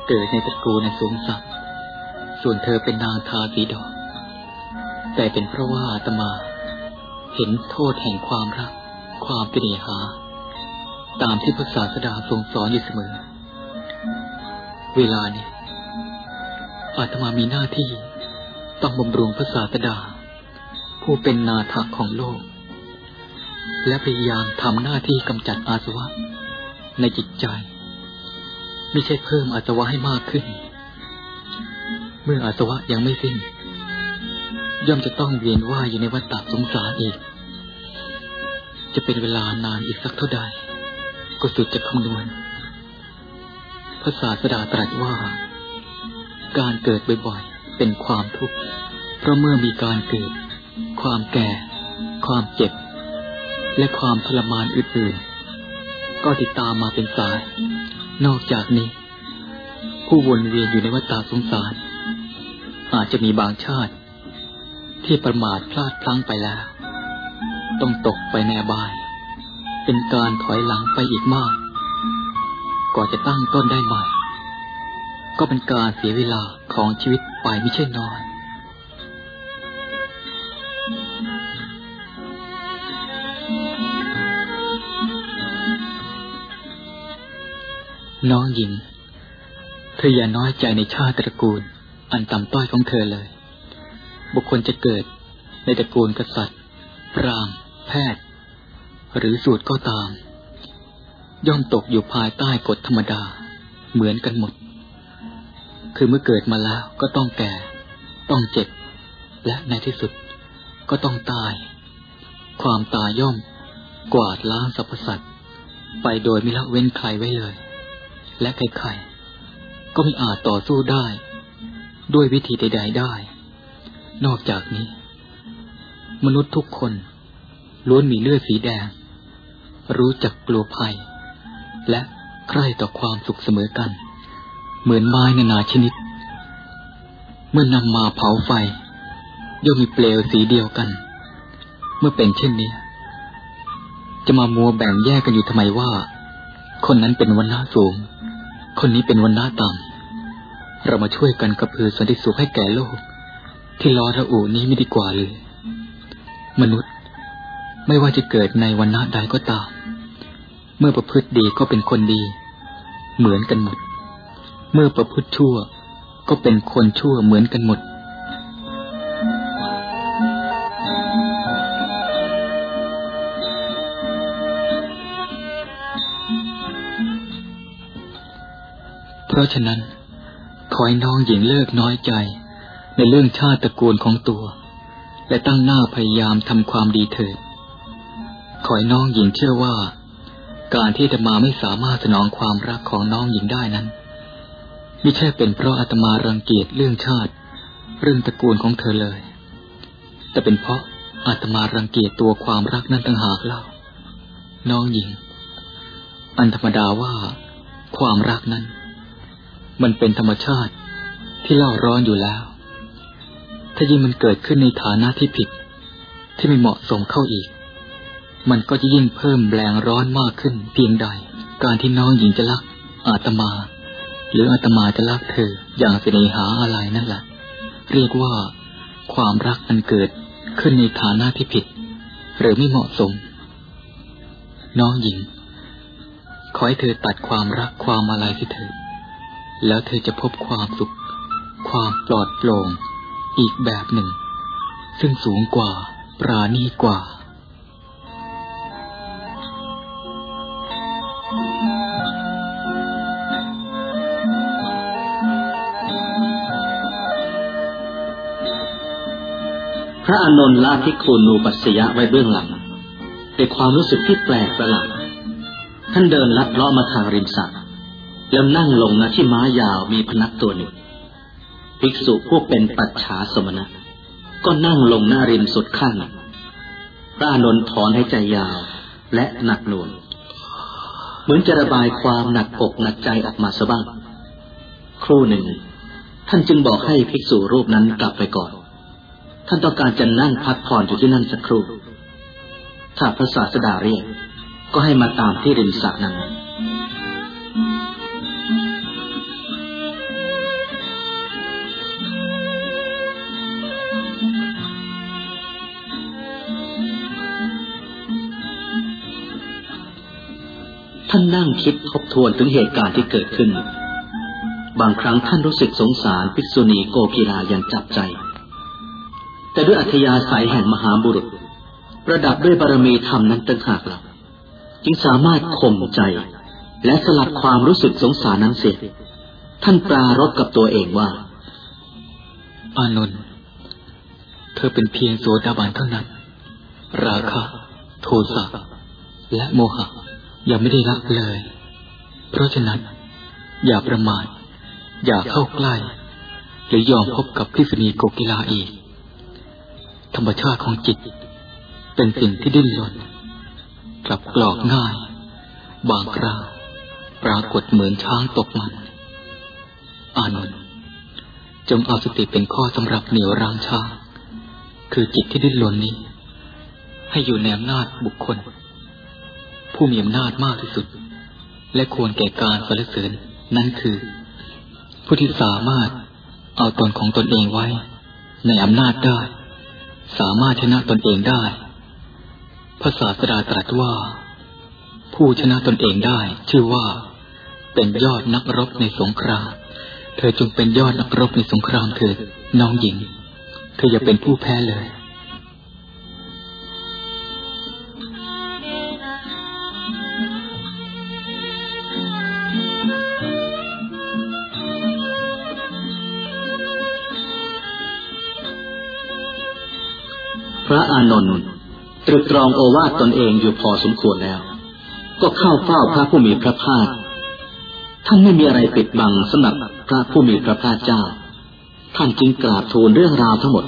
เกิดในตระกูลในสูงสักส่วนเธอเป็นนางทาสีดอก แต่เป็นเพราะว่าอาตมาเห็นโทษแห่งความรัก ความเป็นเนหา ตามที่พระศาสดาทรงสอนอยู่เสมอ เวลานี้อาตมามีหน้าที่ต้องบำรุงพระศาสดา ผู้เป็นนาถของโลก และพยายามทำหน้าที่กำจัดอาสวะ ในจิตใจ ไม่ใช่เพิ่มอาสวะให้มากขึ้น เมื่ออาสวะยังไม่สิ้น ย่อมจะต้องเวียนว่ายอยู่ในวัฏฏะสงสารอีก จะเป็นเวลานานอีกสักเท่าใด ก็สุดจะคำนวณพระศาสดาตรัสว่า การเกิดบ่อยๆเป็นความทุกข์เพราะเมื่อมีการเกิด ความแก่ ความเจ็บ และความทรมานอื่นๆ ก็ติดตามมาเป็นสาย นอกจากนี้ ผู้วนเวียนอยู่ในวัฏสงสาร อาจจะมีบางชาติ ที่ประมาทพลาดพลั้งไปแล้ว ต้องตกไปในบาย เป็นการถอยหลังไปอีกมากก่อนจะตั้งต้นได้ใหม่ ก็เป็นการเสียเวลาของชีวิตไปไม่ใช่น้อย น้องหญิง เธออย่าน้อยใจในชาติตระกูล อันต่ำต้อยของเธอเลย บุคคลจะเกิดในตระกูลกษัตริย์พรามแพทย์ หรือสูตรก็ตาม ย่อมตกอยู่ภายใต้กฎธรรมดา เหมือนกันหมด คือเมื่อเกิดมาแล้วก็ต้องแก่ ต้องเจ็บ และในที่สุดก็ต้องตาย ความตายย่อม กวาดล้างสรรพสัตว์ไปโดยไม่ละเว้นใครไว้เลย และใครก็ไม่อาจต่อสู้ได้ ด้วยวิธีใดๆได้ นอกจากนี้ มนุษย์ทุกคน ล้วนมีเลือดสีแดง รู้จักกลัวภัย และใคร่ต่อความสุขเสมอกัน เหมือนไม้นานาชนิด เมื่อนำมาเผาไฟย่อมมีเปลวสีเดียวกัน เมื่อเป็นเช่นนี้ จะมามัวแบ่งแยกกันอยู่ทำไมว่า คนนั้นเป็นวันหน้าสูง คนนี้เป็นวันหน้าต่ำเรามาช่วยกันกระพือสันติสุขให้แก่โลก ที่รอระอูนี้ไม่ดีกว่าเลย มนุษย์ ไม่ว่าจะเกิดในวันหน้าใดก็ตาม เมื่อประพฤติดีก็เป็นคนดี เหมือนกันหมด เมื่อประพฤติชั่วก็เป็นคนชั่วเหมือนกันหมด ราะฉะนั้น ขอให้น้องหญิงเลิกน้อยใจ ในเรื่องชาติตระกูลของตัว และตั้งหน้าพยายามทำความดีเถิด ขอให้น้องหญิงเชื่อว่า การที่อาตมาไม่สามารถสนองความรักของน้องหญิงได้นั้นไม่ใช่เป็นเพราะอาตมารังเกียจเรื่องชาติ เรื่องตระกูลของเธอเลย แต่เป็นเพราะอาตมารังเกียจตัวความรักนั้นต่างหากเล่า น้องหญิง อันธรรมดาว่า ความรักนั้น มันเป็นธรรมชาติที่เล่าร้อนอยู่แล้ว ถ้ายิ่งมันเกิดขึ้นในฐานะที่ผิด ที่ไม่เหมาะสมเข้าอีก มันก็จะยิ่งเพิ่มแรงร้อนมากขึ้นเพียงใด การที่น้องหญิงจะรักอาตมา หรืออาตมาจะรักเธออย่างเสน่หาอะไรนั่นแหละ เรียกว่า ความรักมันเกิดขึ้นในฐานะที่ผิด หรือไม่เหมาะสม น้องหญิง ขอให้เธอตัดความรักความอะไรที่เธอ แล้วเธอจะพบความสุข ความปลอดโปร่ง อีกแบบหนึ่ง ซึ่งสูงกว่า ปราณีกว่า พระอานนท์ละทิคูนูปัสยะไว้เบื้องหลังด้วยความรู้สึกที่แปลกประหลาดท่านเดินลัดเลาะมาทางริมสระ แล้วนั่งลงณที่ม้ายาวมีพนักตัวหนึ่ง ภิกษุพวกเป็นปัจฉาสมณะ ก็นั่งลงหน้าริมสุดข้างหนึ่งพระอานนถอนให้ใจยาวและหนักหน่วงเหมือนจะระบายความหนักอกหนักใจออกมาสบ้าง ครู่หนึ่ง ท่านจึงบอกให้ภิกษุรูปนั้นกลับไปก่อน ท่านต้องการจะนั่งพักผ่อนอยู่ที่นั่นสักครู่ ถ้าพระศาสดาเรียก ก็ให้มาตามที่ริมสระนั้นานนั่งคิดทบทวนถึงเหตุการณ์ที่เกิดขึ้น บางครั้งท่านรู้สึกสงสารภิกษุณีโกกีลาอย่างจับใจ แต่ด้วยอัธยาศัยแห่งมหาบุรุษ ประดับด้วยบารมีธรรมนั้นตั้งหากเราจึงสามารถข่มใจ และสลัดความรู้สึกสงสารนั้นเสีย ท่านปรารบกับตัวเองว่า อานนท์เธอเป็นเพียงโสดาบันเท่านั้น ราคะ โทสะและโมหะ ยังไม่ได้รักเลย เพราะฉะนั้น อย่าประมาท อย่าเข้าใกล้ หรือยอมพบกับพิษณีโกกิลาอีก ธรรมชาติของจิต เป็นสิ่งที่ดิ้นรนกลับกรอกง่าย บางคราวปรากฏเหมือนช้างตกมัน อานนท์จงเอาสติเป็นข้อสำหรับเหนี่ยวรั้งช้างคือจิตที่ดิ้นรนนี้ ให้อยู่ในอำนาจบุคคล ผู้มีอำนาจมากที่สุด และควรแก่การสรรเสริญนั่นคือ ผู้ที่สามารถเอาตนของตนเองไว้ ในอำนาจได้ สามารถชนะตนเองได้พระศาสดาตรัสว่า ผู้ชนะตนเองได้ ชื่อว่า เป็นยอดนักรบในสงคราม เธอจงเป็นยอดนักรบในสงครามเถิดน้องหญิง เธออย่าเป็นผู้แพ้เลย พระอานนท์ตรึกตรองโอวาทตนเองอยู่พอสมควรแล้ว ก็เข้าเฝ้าพระผู้มีพระภาคท่านไม่มีอะไรปิดบังสำหรับพระผู้มีพระภาคเจ้า ท่านจึงกราบทูลเรื่องราวทั้งหมด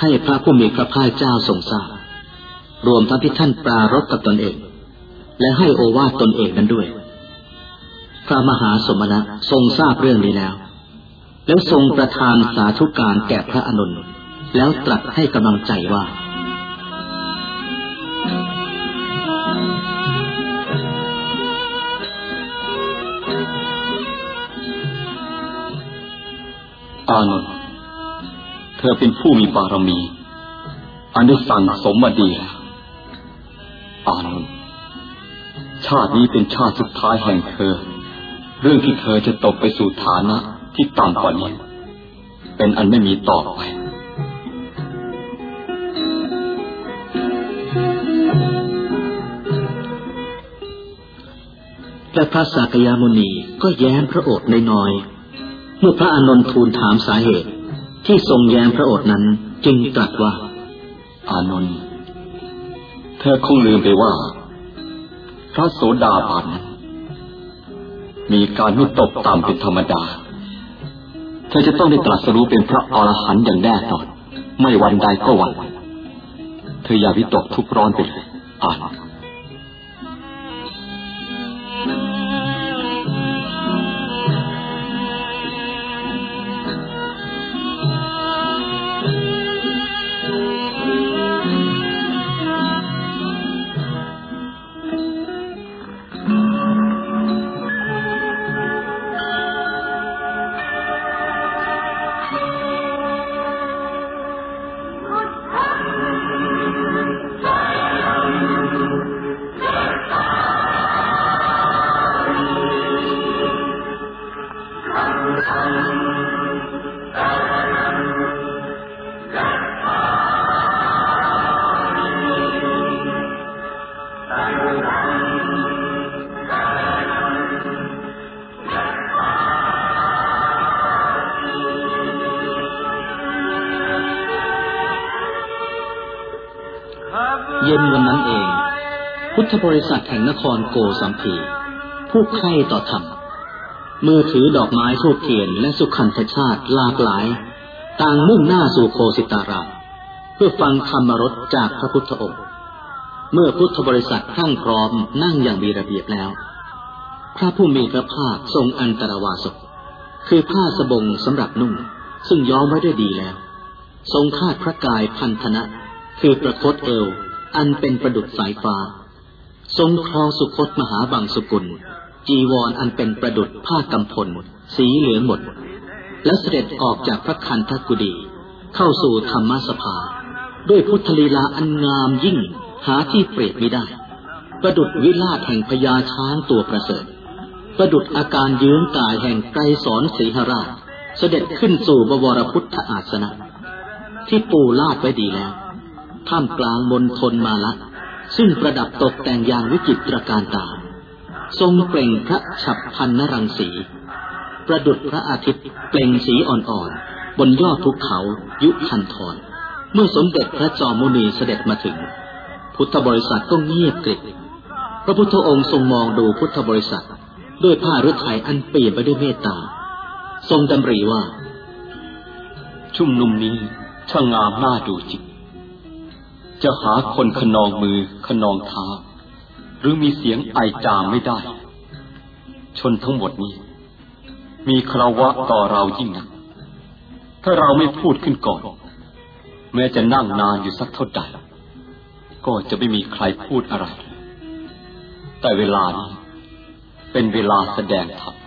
ให้พระผู้มีพระภาคเจ้าทรงทราบรวมทั้งที่ท่านปรารบกับตนเอง และให้โอวาทตนเองนั้นด้วย พระมหาสมณะทรงทราบเรื่องนี้แล้ว แล้วทรงประทานสาธุการแก่พระอนุน แล้วตรัสให้กำลังใจว่า อานนท์เธอเป็นผู้มีบารมีอันด้สั่งสมมาดีแล้วอานนท์ชาตินี้เป็นชาติสุดท้ายแห่งเธอ เรื่องที่เธอจะตกไปสู่ฐานะที่ต่ำกว่านี้ เป็นอันไม่มีต่อไป และพระสากยามุนีก็แย้มพระโอษฐ์น้อยๆเมื่อพระอานนท์ทูลถามสาเหตุ ที่ทรงแย้มพระโอษฐ์นั้นจึงตรัสว่า อานนท์เธอคงลืมไปว่า พระโสดาบันนั้นมีการไม่ตกต่ำเป็นธรรมดา เธอจะต้องได้ตรัสรู้เป็นพระอรหันต์อย่างแน่นอน ไม่วันใดก็วัน เธออย่าวิตกทุกข์ร้อนไปเลยอาน นท์ เย็นวันนั้นเอง พุทธบริษัทแห่งนครโกสัมพีผู้ใคร่ต่อธรรมเมื่อถือดอกไม้ทูบเทียนและสุขันธชาติหลากหลาย ต่างมุ่งหน้าสู่โคสิตาราม เพื่อฟังธรรมรสจากพระพุทธองค์ เมื่อพุทธบริษัททั้งพร้อมนั่งอย่างมีระเบียบแล้ว พระผู้มีพระภาคทรงอันตรวาสกคือผ้าสบงสำหรับนุ่ง ซึ่งย้อมไว้ด้วยดีแล้ว ทรงคาดพระกายพันธนะ คือประคตเอว อันเป็นประดุจสายฟ้า ทรงครองสุคตมหาบังสุกุล จีวรออันเป็นประดุจผ้ากำพล สีเหลืองหมด และเสด็จออกจากพระคันธกุฎีเข้าสู่ธรรมสภา ด้วยพุทธลีลาอันงามยิ่งหาที่เปรียบไม่ได้ ประดุจวิลาศแห่งพญาช้างตัวประเสริฐ ประดุจอาการยืนกายแห่งไกรสอนสีหราช เสด็จขึ้นสู่บวรพุทธอาสนะ ที่ปูลาดไว้ดีแล้ว ท่ามกลางมณฑลมาละ ซึ่งประดับตกแต่งอย่างวิจิตรการตา ทรงเปล่งพระฉับพันนรังสี ประดุจพระอาทิตย์เปล่งสีอ่อนๆ บนยอดภูเขายุคันธรเมื่อสมเด็จพระจอมมุนีเสด็จมาถึง พุทธบริษัทก็เงียบกริบพระพุทธองค์ทรงมองดูพุทธบริษัท ด้วยผ้าฤทัยอันเปลี่ยนไปด้วยเมตตา ทรงดำริว่า ชุ่มนุมนี้ช่างงามน่าดูจริง จะหาคนขนองมือขนองเท้าหรือมีเสียงไอจามไม่ได้ ชนทั้งหมดนี้ มีคาวะต่อเรายิ่งนัก ถ้าเราไม่พูดขึ้นก่อน แม้จะนั่งนานอยู่สักเท่าใดก็จะไม่มีใครพูดอะไรเลยแต่เวลานี้เป็นเวลาแสดงธรรม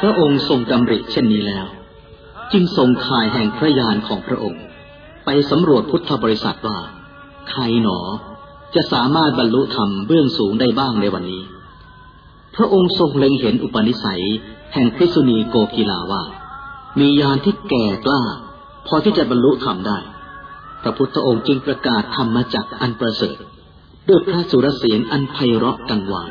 พระองค์ทรงดำริเช่นนี้แล้ว จึงทรงข่ายแห่งพระยานของพระองค์ ไปสำรวจพุทธบริษัทว่า ใครหนอจะสามารถบรรลุธรรมเบื้องสูงได้บ้างในวันนี้ พระองค์ทรงเล็งเห็นอุปนิสัย แห่งพิษุณีโกกีลาว่า มียานที่แก่กล้า พอที่จะบรรลุธรรมได้ พระพุทธองค์จึงประกาศธรรมจักอันประเสริฐด้วยพระสุรเสียงอันไพเราะกังวาน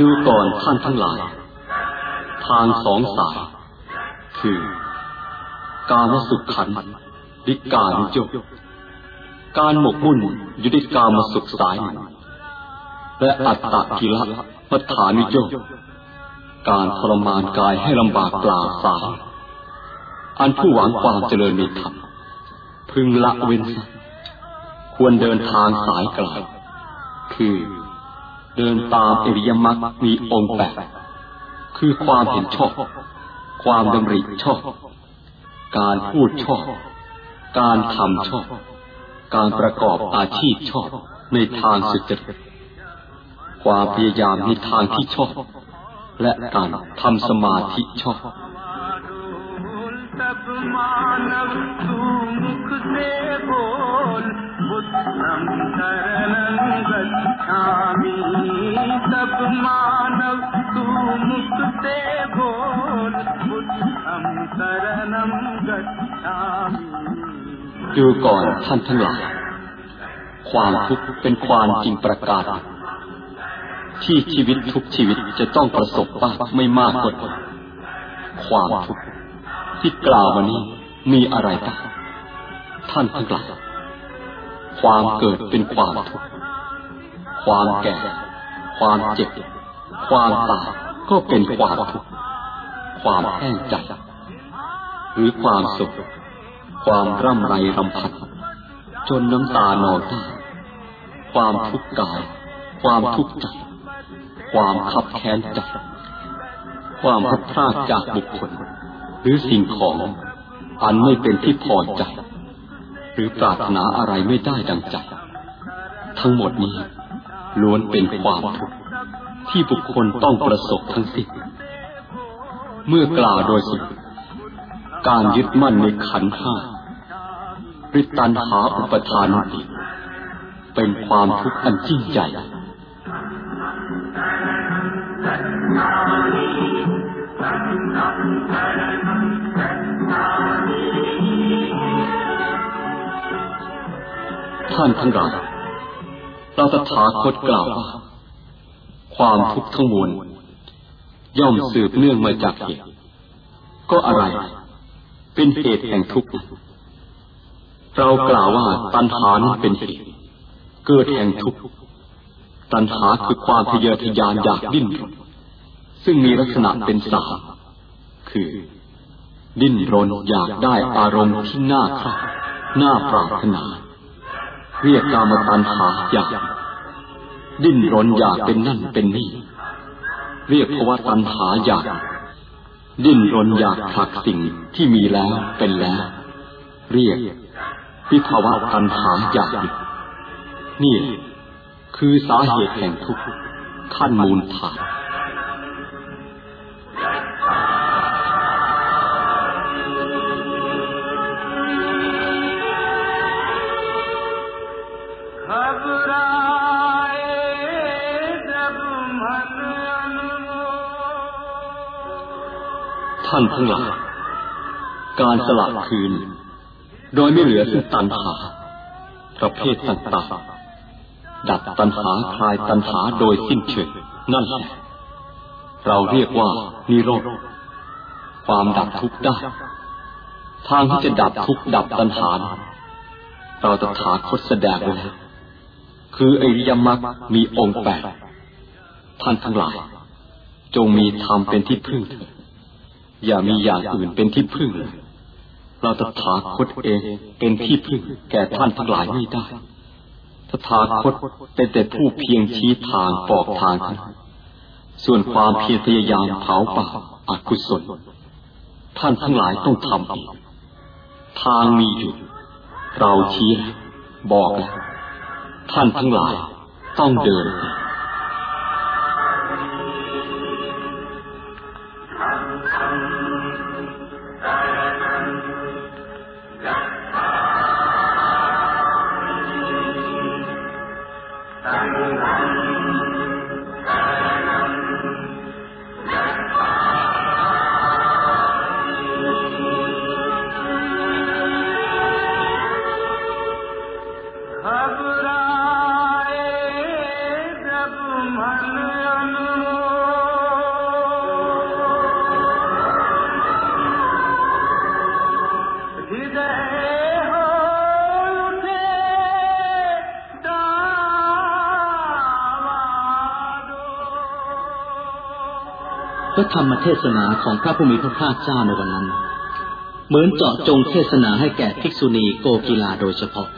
ดูก่อนท่านทั้งหลาย ทางสองสาย คือ การมสุขขันดิการนิยมการหมกมุ่นอยู่ในการมาสุขสายหนึ่งและอัตตะกิละมัฐานิยมการทรมานกายให้ลำบากเปล่าสายอันผู้หวังความเจริญในธรรมพึงละเว้นควรเดินทางสายกลางคือ เดินตามอริยมรรคมีองค์แปดคือความเห็นชอบ ความดำริชอบ การพูดชอบ การทำชอบ การประกอบอาชีพชอบในทางสุจริต ความพยายามในทางที่ชอบ และการทำสมาธิชอบ गच्छामि सब मानव तू मुख से बोल बुद्धम शरणम गच्छामि ดูก่อนท่านทั้งหลาย ความทุกข์เป็นความจริงประกาศ ที่ชีวิตทุกชีวิตจะต้องประสบบ้างไม่มากก็น้อยความทุกข์ที่กล่าวมานี้มีอะไรบ้างท่านทั้งหลาย ความเกิดเป็นความทุกข์ ความแก่ ความเจ็บ ความตายก็เป็นความทุกข์ ความแห้งใจ หรือความสุข ความร่ำไรรำพันจนน้ำตานองตาความทุกข์กาย ความทุกข์ใจ ความขับแค้นใจ ความพัดพลาดจากบุคคล หรือสิ่งของอันไม่เป็นที่พอใจ รือปรารถนาอะไรไม่ได้ดังใจ ทั้งหมดนี้ล้วนเป็นความทุกข์ที่บุคคลต้องประสบทั้งสิ้นเมื่อกล่าวโดยสุดการยึดมั่นในขันห้าริตันหาอุปทานุติเป็นความทุกข์อันยิ่งใหญ่ ท่านทั้งหลายเราตถาคตกล่าวว่า ความทุกข์ทั้งมวลย่อมสืบเนื่องมาจากเหตุ ก็อะไร เป็นเหตุแห่งทุกข์ เรากล่าวว่าตัณหานั้นเป็นเหตุ เกิดแห่งทุกข์ ตัณหาคือความทะเยอทะยานอยากดิ้นรน ซึ่งมีลักษณะเป็นสามคือ ดิ้นรนอยากได้อารมณ์ที่น่าใคร่น่าปรารถนา เรียกกามตัณหาอยากดิ้นรนอยากเป็นนั่นเป็นนี่ เรียกภาวะตัณหาอยาก ดิ้นรนอยากผลักสิ่งที่มีแล้วเป็นแล้ว เรียกวิภาวะตัณหาอยากนี่คือสาเหตุแห่งทุกข์ขั้นมูลฐาน ท่านทั้งหลายการสละคืน โดยไม่เหลือซึ่งตันหา ประเภทต่างๆดับตันหาคลายตันหาโดยสิ้นเชิงนั่นแหละเราเรียกว่านิโรธความดับทุกข์ได้ ทางที่จะดับทุกข์ดับตันหา เราตถาคตแสดงไว้แล้วคืออริยมรรคมีองค์แปดท่านทั้งหลาย จงมีธรรมเป็นที่พึ่งเถิด อย่ามีอย่างอื่นเป็นที่พึ่งเลยเราตถาคตเองเป็นที่พึ่งแก่ท่านทั้งหลายไม่ได้ตถาคตเป็นแต่ผู้เพียงชี้ทางบอกทางส่วนความเพียรพยายามเผาป่าอกุศล ท่านทั้งหลายต้องทำเองทางมีอยู่ เราชี้บอกแล้วท่านทั้งหลายต้องเดิน ธรรมเทศนาของพระผู้มีพระภาคเจ้าในวันนั้น เหมือนเจาะจงเทศนาให้แก่ภิกษุณีโกกีลาโดยเฉพาะ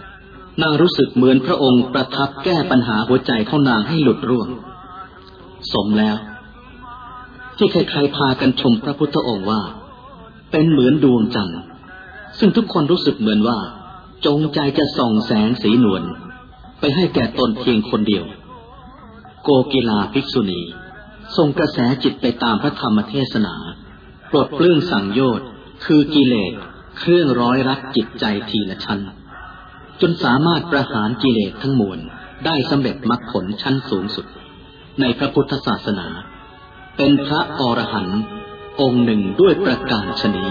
นางรู้สึกเหมือนพระองค์ประทับแก้ปัญหาหัวใจของนางให้หลุดร่วง สมแล้ว ที่ใครๆพากันชมพระพุทธองค์ว่า เป็นเหมือนดวงจันทร์ซึ่งทุกคนรู้สึกเหมือนว่า จงใจจะส่องแสงสีนวลไปให้แก่ตนเพียงคนเดียว โกกีลาภิกษุณี ทรงกระแสจิตไปตามพระธรรมเทศนาปลดเปลื้องสังโยชน์ คือกิเลสเครื่องร้อยรัดจิตใจทีละชั้น จนสามารถประหารกิเลสทั้งมวลได้สำเร็จมรรคผลชั้นสูงสุด ในพระพุทธศาสนา เป็นพระอรหันต์องค์หนึ่งด้วยประการชนี